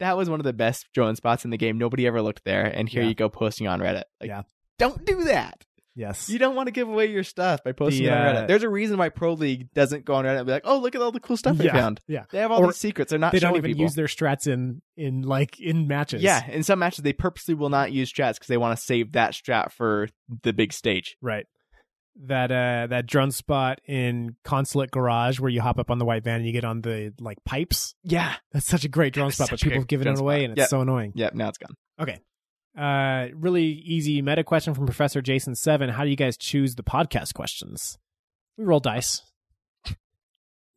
that was one of the best drone spots in the game. Nobody ever looked there, and here Yeah. you go posting on Reddit. Like, Yeah. don't do that. Yes. You don't want to give away your stuff by posting The, it on uh, Reddit. There's a reason why Pro League doesn't go on Reddit and be like, oh, look at all the cool stuff I found. yeah. They have all Or these secrets. They're not They don't even people. use their strats in in like in matches. Yeah, in some matches they purposely will not use strats because they want to save that strat for the big stage. Right. That uh that drone spot in Consulate Garage where you hop up on the white van and you get on the like pipes. Yeah. That's such a great drone spot, but people great give it away spot. and it's Yep. so annoying. Yep. Now it's gone. Okay. Uh really easy meta question from Professor Jason Seven. How do you guys choose the podcast questions? We roll dice.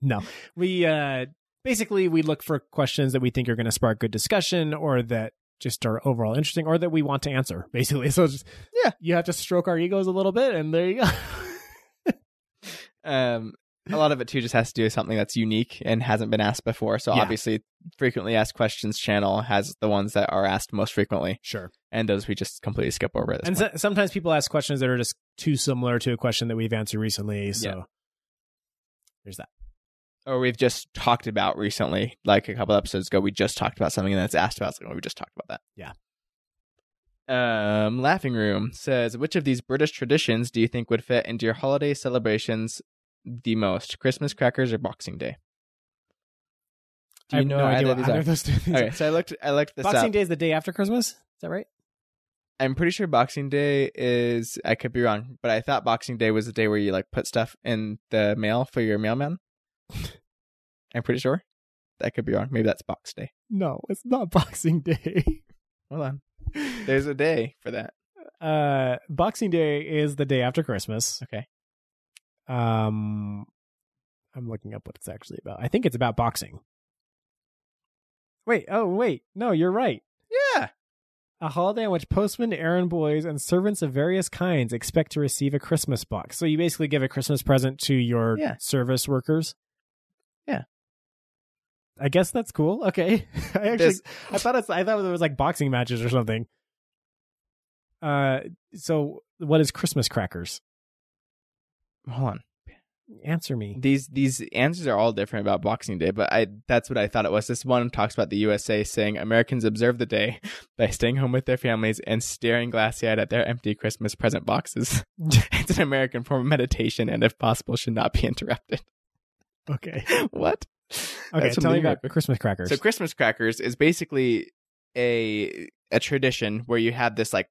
no. We uh basically we look for questions that we think are gonna spark good discussion or that just are overall interesting or that we want to answer, basically. So just, Yeah. you have to stroke our egos a little bit, and there you go. Um, a lot of it too just has to do with something that's unique and hasn't been asked before. So Yeah. obviously, frequently asked questions channel has the ones that are asked most frequently, sure. and those we just completely skip over. And so, sometimes people ask questions that are just too similar to a question that we've answered recently. So Yeah. there's that. or we've just talked about recently, like a couple episodes ago, we just talked about something and that's asked about. Oh, we just talked about that. Yeah. Um, Laughing Room says, which of these British traditions do you think would fit into your holiday celebrations the most? Christmas crackers or Boxing Day? Do I you have know no either idea of what these either of those two things Okay, so I looked. I looked this Boxing up. Day is the day after Christmas. Is that right? I'm pretty sure Boxing Day is. I could be wrong, but I thought Boxing Day was the day where you like put stuff in the mail for your mailman. I'm pretty sure. That could be wrong. Maybe that's Box Day. No, it's not Boxing Day. Hold on. There's a day for that. uh, Boxing Day is the day after Christmas. Okay. Um, I'm looking up what it's actually about. I think it's about boxing. Wait, oh wait, no, you're right. Yeah. A holiday on which postmen, errand boys, and servants of various kinds expect to receive a Christmas box. So you basically give a Christmas present to your Yeah. service workers. Yeah. I guess that's cool. Okay. I actually I thought it's I thought it was like boxing matches or something. Uh so what is Christmas crackers? Hold on. Answer me. These these answers are all different about Boxing Day, but I that's what I thought it was. This one talks about the USA saying Americans observe the day by staying home with their families and staring glassy eyed at their empty Christmas present boxes. Hmm. it's an American form of meditation and if possible should not be interrupted. Okay. what? Okay, tell me about Christmas crackers. So Christmas crackers is basically a a tradition where you have this like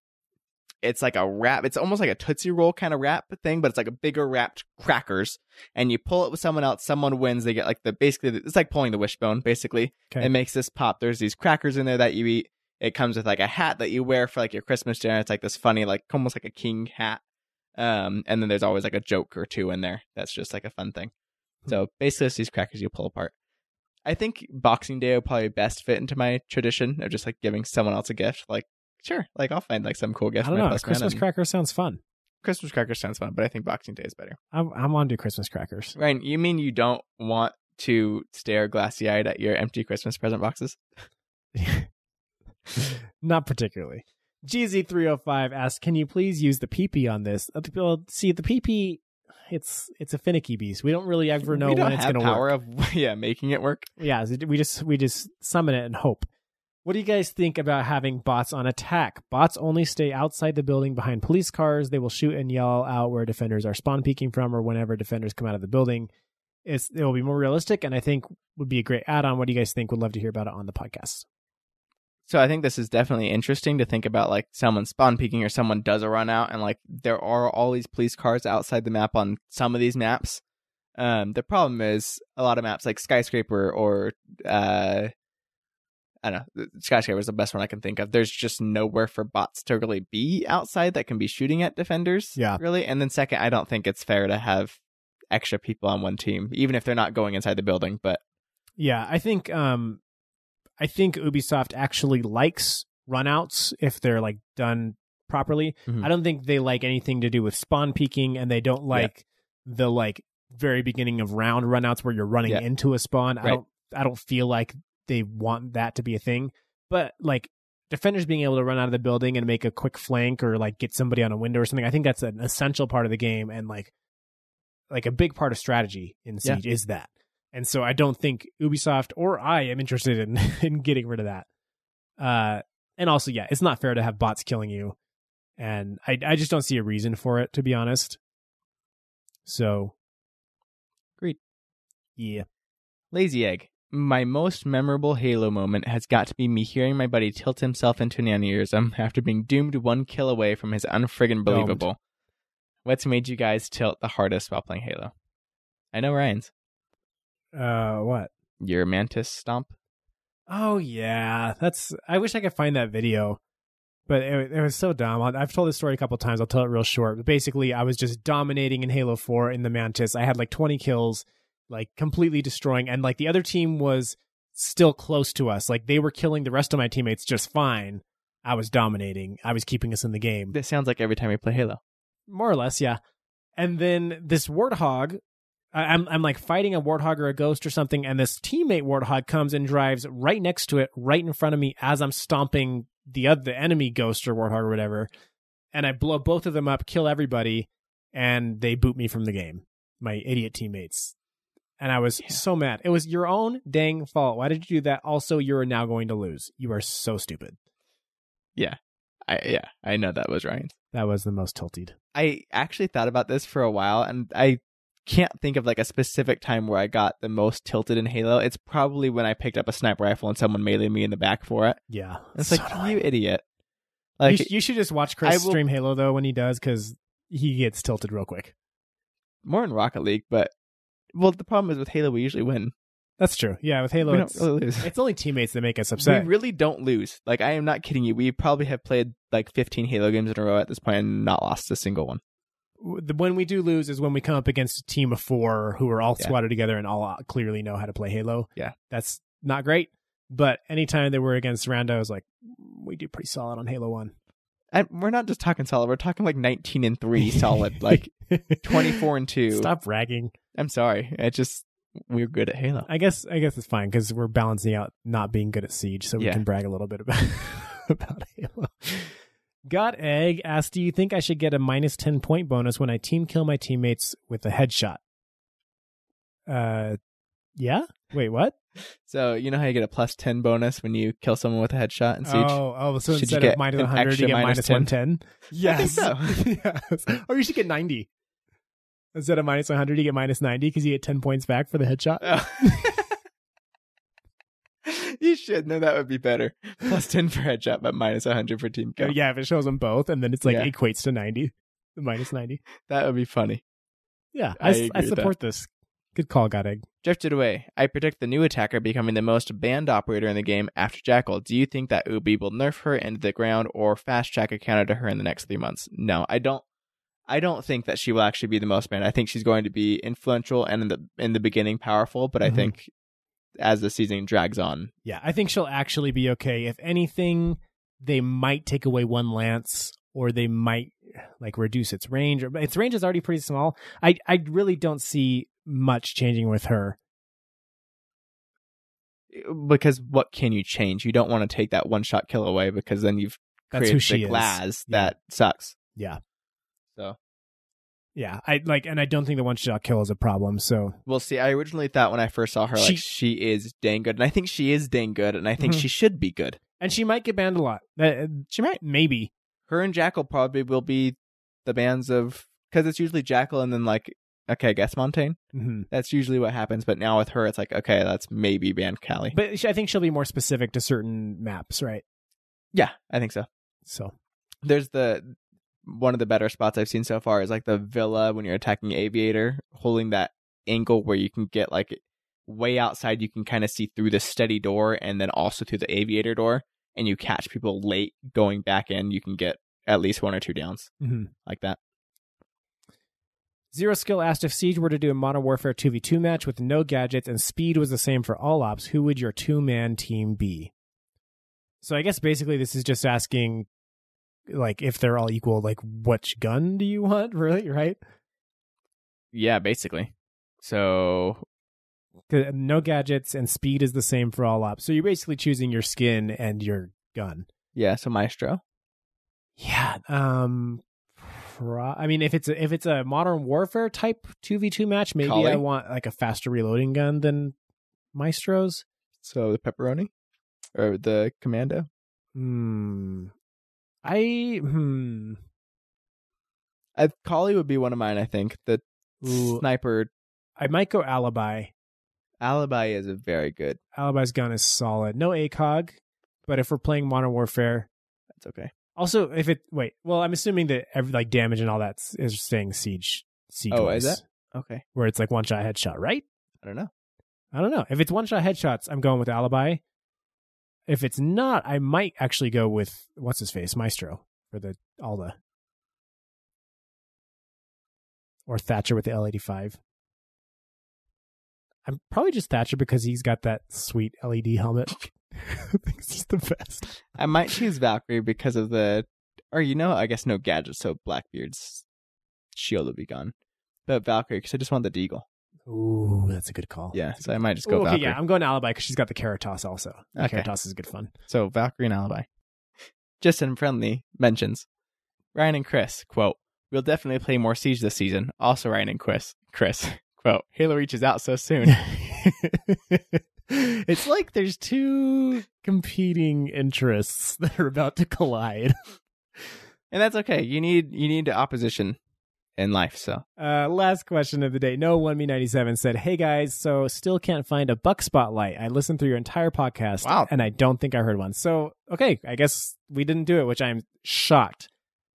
it's like a wrap it's almost like a tootsie roll kind of wrap thing but it's like a bigger wrapped crackers and you pull it with someone else someone wins they get like the basically it's like pulling the wishbone basically Okay. it makes this pop there's these crackers in there that you eat it comes with like a hat that you wear for like your christmas dinner it's like this funny like almost like a king hat um and then there's always like a joke or two in there that's just like a fun thing so basically it's these crackers you pull apart I think Boxing Day would probably best fit into my tradition of just like giving someone else a gift. Like, sure, like I'll find like some cool gift. I don't know. Christmas and- cracker sounds fun. Christmas crackers sounds fun, but I think Boxing Day is better. I'm I'm on to Christmas crackers. Ryan, you mean you don't want to stare glassy eyed at your empty Christmas present boxes? Not particularly. GZ305 asks, "Can you please use the PP on this?" Uh, Well, see, the PP, it's it's a finicky beast. We don't really ever know when it's going to power work. of yeah making it work. Yeah, we just we just summon it and hope. What do you guys think about having bots on attack? Bots only stay outside the building behind police cars. They will shoot and yell out where defenders are spawn peeking from or whenever defenders come out of the building. It's it will be more realistic and I think would be a great add-on. What do you guys think? Would love to hear about it on the podcast. So I think this is definitely interesting to think about like someone spawn peeking or someone does a run out and like there are all these police cars outside the map on some of these maps. Um, the problem is a lot of maps like skyscraper or uh, I don't know, skyscraper is the best one I can think of. There's just nowhere for bots to really be outside that can be shooting at defenders. Yeah. really. And then second, I don't think it's fair to have extra people on one team, even if they're not going inside the building. But Yeah, I think um I think Ubisoft actually likes runouts if they're like done properly. Mhm. I don't think they like anything to do with spawn peeking and they don't like the like very beginning of round runouts where you're running Yeah. into a spawn. I don't I don't feel like they want that to be a thing. But like defenders being able to run out of the building and make a quick flank or like get somebody on a window or something, I think that's an essential part of the game and like like a big part of strategy in Yeah. Siege is that. And so I don't think Ubisoft or I am interested in in getting rid of that. Uh and also yeah, it's not fair to have bots killing you. And I I just don't see a reason for it to be honest. So Great. Yeah. Lazy Egg. My most memorable Halo moment has got to be me hearing my buddy tilt himself into an aneurysm after being doomed one kill away from his unfriggin' believable. What's made you guys tilt the hardest while playing Halo? I know Ryan's. Uh what? Your mantis stomp. Oh yeah, that's. I wish I could find that video, but it, it was so dumb. I've told this story a couple times. I'll tell it real short. But basically, I was just dominating in Halo Four in the Mantis. I had like 20 kills, like completely destroying, and like the other team was still close to us. Like they were killing the rest of my teammates just fine. I was dominating. I was keeping us in the game. This sounds like every time we play Halo. More or less, yeah. And then this warthog, I'm I'm like fighting a warthog or a ghost or something, and this teammate warthog comes and drives right next to it, right in front of me as I'm stomping the other the enemy ghost or warthog or whatever, and I blow both of them up, kill everybody, and they boot me from the game. My idiot teammates. And I was Yeah. so mad. It was your own dang fault. Why did you do that? Also, you are now going to lose. You are so stupid. Yeah. I yeah, I know that was Ryan's. That was the most tilted. I actually thought about this for a while, and I can't think of like a specific time where I got the most tilted in Halo. It's probably when I picked up a sniper rifle and someone meleeed me in the back for it. Yeah. It's So like annoying. you idiot. you, Like sh- you should just watch Chris will- stream Halo though when he does because he gets tilted real quick. more in Rocket League, but well, the problem is with Halo, we usually win. That's true. Yeah, with Halo, we don't it's, really lose. it's only teammates that make us upset. We really don't lose. Like I am not kidding you. We probably have played like 15 Halo games in a row at this point and not lost a single one. The- when we do lose is when we come up against a team of four who are all Yeah. squatted together and all uh, clearly know how to play Halo. Yeah. that's not great. But anytime that we're against rando, was like we do pretty solid on Halo One. And we're not just talking solid. We're talking like 19 and three solid, like 24 and two. Stop bragging. I'm sorry. It just we're good at Halo. I guess I guess it's fine because we're balancing out not being good at Siege, so we Yeah. can brag a little bit about about Halo. Got egg asked, "Do you think I should get a minus ten point bonus when I team kill my teammates with a headshot?" Uh, yeah. Wait, what? So you know how you get a plus 10 bonus when you kill someone with a headshot in Siege? Oh, oh, so Should you instead get of minus an 100, you get minus minus 10? 110? Yes. so. yes. Or you should get 90. Instead of minus 100, you get minus 90 because you get 10 points back for the headshot. you should. No, that would be better. Plus 10 for headshot, but minus 100 for team kill. Yeah, if it shows them both, and then it's like Yeah. equates to 90, minus 90. That would be funny. Yeah, I I, I support this. Good call, God Egg. Drifted away. I predict the new attacker becoming the most banned operator in the game after Jackal. Do you think that Ubi will nerf her into the ground or fast track a counter to her in the next three months? No, I don't. I don't think that she will actually be the most banned. I think she's going to be influential and in the in the beginning powerful, but I Mhm. think as the season drags on, Yeah, I think she'll actually be okay. If anything, they might take away one lance, or they might like reduce its range. Or but its range is already pretty small. I I really don't see much changing with her. because what can you change? You don't want to take that one shot kill away because then you've That's created who she the is. glass Yeah. that sucks. Yeah. Yeah, I like, and I don't think the one shot kill is a problem. So we'll see. I originally thought when I first saw her, She- like she is dang good, and I think she is dang good, and I think Mhm. she should be good. and she might get banned a lot. Uh, She might. maybe. Her and Jackal probably will be the bands of because it's usually Jackal and then like okay, I guess Montagne. hmm That's usually what happens. But now with her, it's like okay, that's maybe banned Kali. But I think she'll be more specific to certain maps, right? yeah, I think so. So There's the one of the better spots I've seen so far is like the villa when you're attacking Aviator, holding that angle where you can get like way outside. You can kind of see through the steady door and then also through the Aviator door, and you catch people late going back in. You can get at least one or two downs mhm. like that. Zero Skill asked if Siege were to do a Modern Warfare 2v2 match with no gadgets and speed was the same for all ops, who would your two man team be? So I guess basically this is just asking, like, if they're all equal, like, which gun do you want, really, right? Yeah, basically. So No gadgets and speed is the same for all ops. So you're basically choosing your skin and your gun. yeah, so Maestro. Yeah. Um. pro- I mean, if it's a, if it's a Modern Warfare type 2v2 match, maybe Kali? I want like a faster reloading gun than Maestro's. So the pepperoni or the commando. Hmm. I hmm. I, Kali would be one of mine. I think the Ooh, sniper I might go alibi. alibi is a very good. Alibi's gun is solid. No ACOG, but if we're playing Modern Warfare, That's okay. also if it wait, well, I'm assuming that every like damage and all that is staying siege. Siege. Oh, is that? Okay. where it's like one shot headshot, right? I don't know. I don't know. If it's one shot headshots, I'm going with Alibi. If it's not, I might actually go with what's his face, Maestro for the Alda. Or Thatcher with the L85. I'm probably just Thatcher because he's got that sweet LED helmet. I think he's the best. I might choose Valkyrie because of the, or you know, I guess no gadgets, so Blackbeard's shield will be gone. But Valkyrie, because I just want the deagle. Ooh, that's a good call. Yeah, so I might just go Ooh, okay, Valkyrie. yeah, I'm going Alibi because she's got the Keratos also. The Okay. Keratos is good fun. So Valkyrie and Alibi. Just in friendly mentions. Ryan and Chris, quote, We'll definitely play more Siege this season. Also Ryan and Chris, Chris, quote, Halo reaches out so soon. it's like there's two competing interests that are about to collide. and that's okay. You need you need opposition in life, so Uh, last question of the day. No one me ninety seven said, "Hey guys, so still can't find a buck spotlight. I listened through your entire podcast, Wow. and I don't think I heard one. So okay, I guess we didn't do it, which I'm shocked.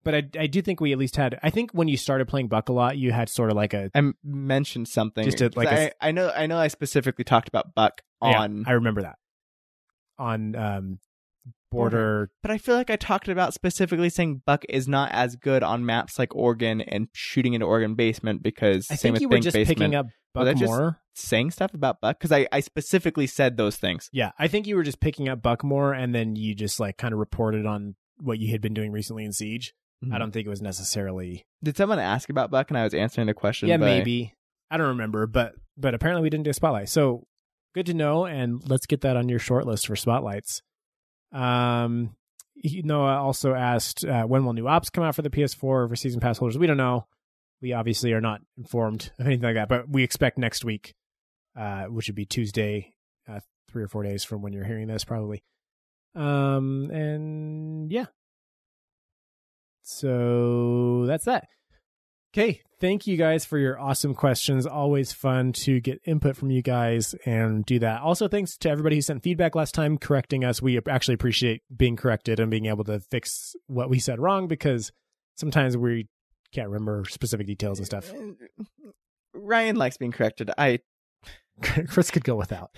But I, I do think we at least had. I think when you started playing Buck a lot, you had sort of like a. I mentioned something. Just like, a s- I know I know I specifically talked about Buck on Yeah, I remember that on um, border. but I feel like I talked about specifically saying Buck is not as good on maps like Oregon and shooting into Oregon basement because I same think with you were Think just basement. picking up Was Buck I just- more. saying stuff about Buck because I, I specifically said those things. Yeah, I think you were just picking up Buck more, and then you just like kind of reported on what you had been doing recently in Siege. Mm-hmm. I don't think it was necessarily. Did someone ask about Buck and I was answering the question? Yeah, by- maybe. I don't remember, but but apparently we didn't do a spotlight. So good to know, and let's get that on your short list for spotlights. Um, Noah also asked uh, when will new ops come out for the PS4 for season pass holders. We don't know. We obviously are not informed of anything like that, but we expect next week, uh, which would be Tuesday, uh, three or four days from when you're hearing this, probably. Um, and yeah. So that's that. Okay, thank you guys for your awesome questions. Always fun to get input from you guys and do that. Also, thanks to everybody who sent feedback last time correcting us. We actually appreciate being corrected and being able to fix what we said wrong because sometimes we can't remember specific details and stuff. Ryan likes being corrected. I Chris could go without.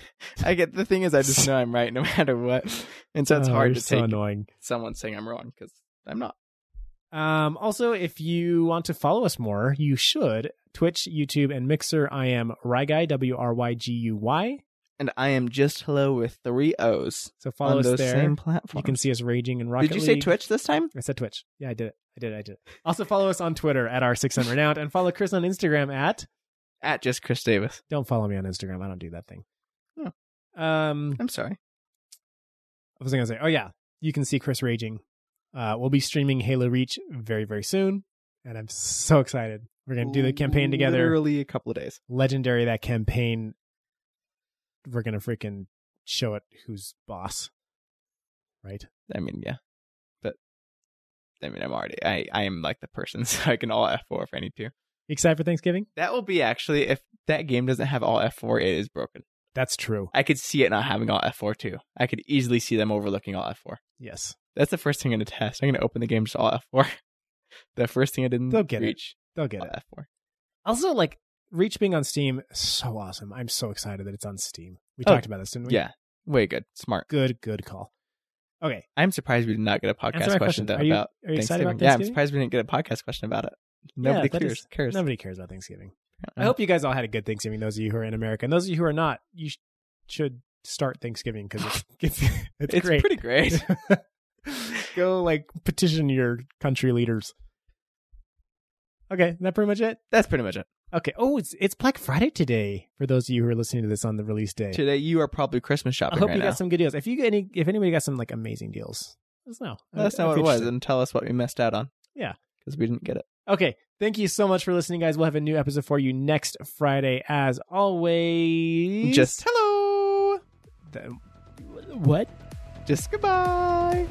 I get the thing is I just know I'm right no matter what, and so it's Oh, hard to so take annoying. someone saying I'm wrong because I'm not. Um, also, if you want to follow us more, you should Twitch, YouTube, and Mixer. I am Ryguy, W R Y G U Y. And I am just hello with three O's So follow us those there. same platforms. You can see us raging and Rocket Did you say Twitch this time? I said Twitch. Yeah, I did it. I did it. I did it. Also follow us on Twitter at R6 Renowned and follow Chris on Instagram at At just Chris Davis. don't follow me on Instagram. I don't do that thing. No. Um I'm sorry. I was gonna say, oh yeah, you can see Chris raging. Uh we'll be streaming Halo Reach very, very soon. And I'm so excited. We're gonna do the campaign together. Literally a couple of days. Legendary that campaign. We're gonna freaking show it who's boss. Right? I mean, yeah, but I mean, I'm already. I I am like the person, so I can Alt F4 if I need to. You excited for Thanksgiving? That will be actually if that game doesn't have Alt F4, it is broken. That's true. I could see it not having Alt F4 too. I could easily see them overlooking Alt F4. Yes. That's the first thing I'm gonna test. I'm gonna open the game just Alt F4. the first thing I didn't They'll get it. reach They'll get it. F4. Also, like Reach being on Steam, so awesome. I'm so excited that it's on Steam. We Oh, talked about this, didn't we? Yeah, way good, smart. Good, good call. Okay. I'm surprised we did not get a podcast my question, Are you, about are you excited Thanksgiving. Yeah, I'm surprised we didn't get a podcast question about it. Nobody that cares. is- cares. Nobody cares about Thanksgiving. I Uh, hope you guys all had a good Thanksgiving. Those of you who are in America, and those of you who are not, you sh- should start Thanksgiving because it's it's, it's, it's great. pretty great. Go like petition your country leaders. Okay, that pretty much it. That's pretty much it. Okay. Oh, it's it's Black Friday today. For those of you who are listening to this on the release day, Today you are probably Christmas shopping. I hope right you now. got some good deals. If you get any, if anybody got some like amazing deals, let us know. Let us know what it was and tell us what we missed out on. Yeah. because we didn't get it. Okay. Thank you so much for listening, guys. We'll have a new episode for you next Friday, as always. Just hello. The- what? Just goodbye.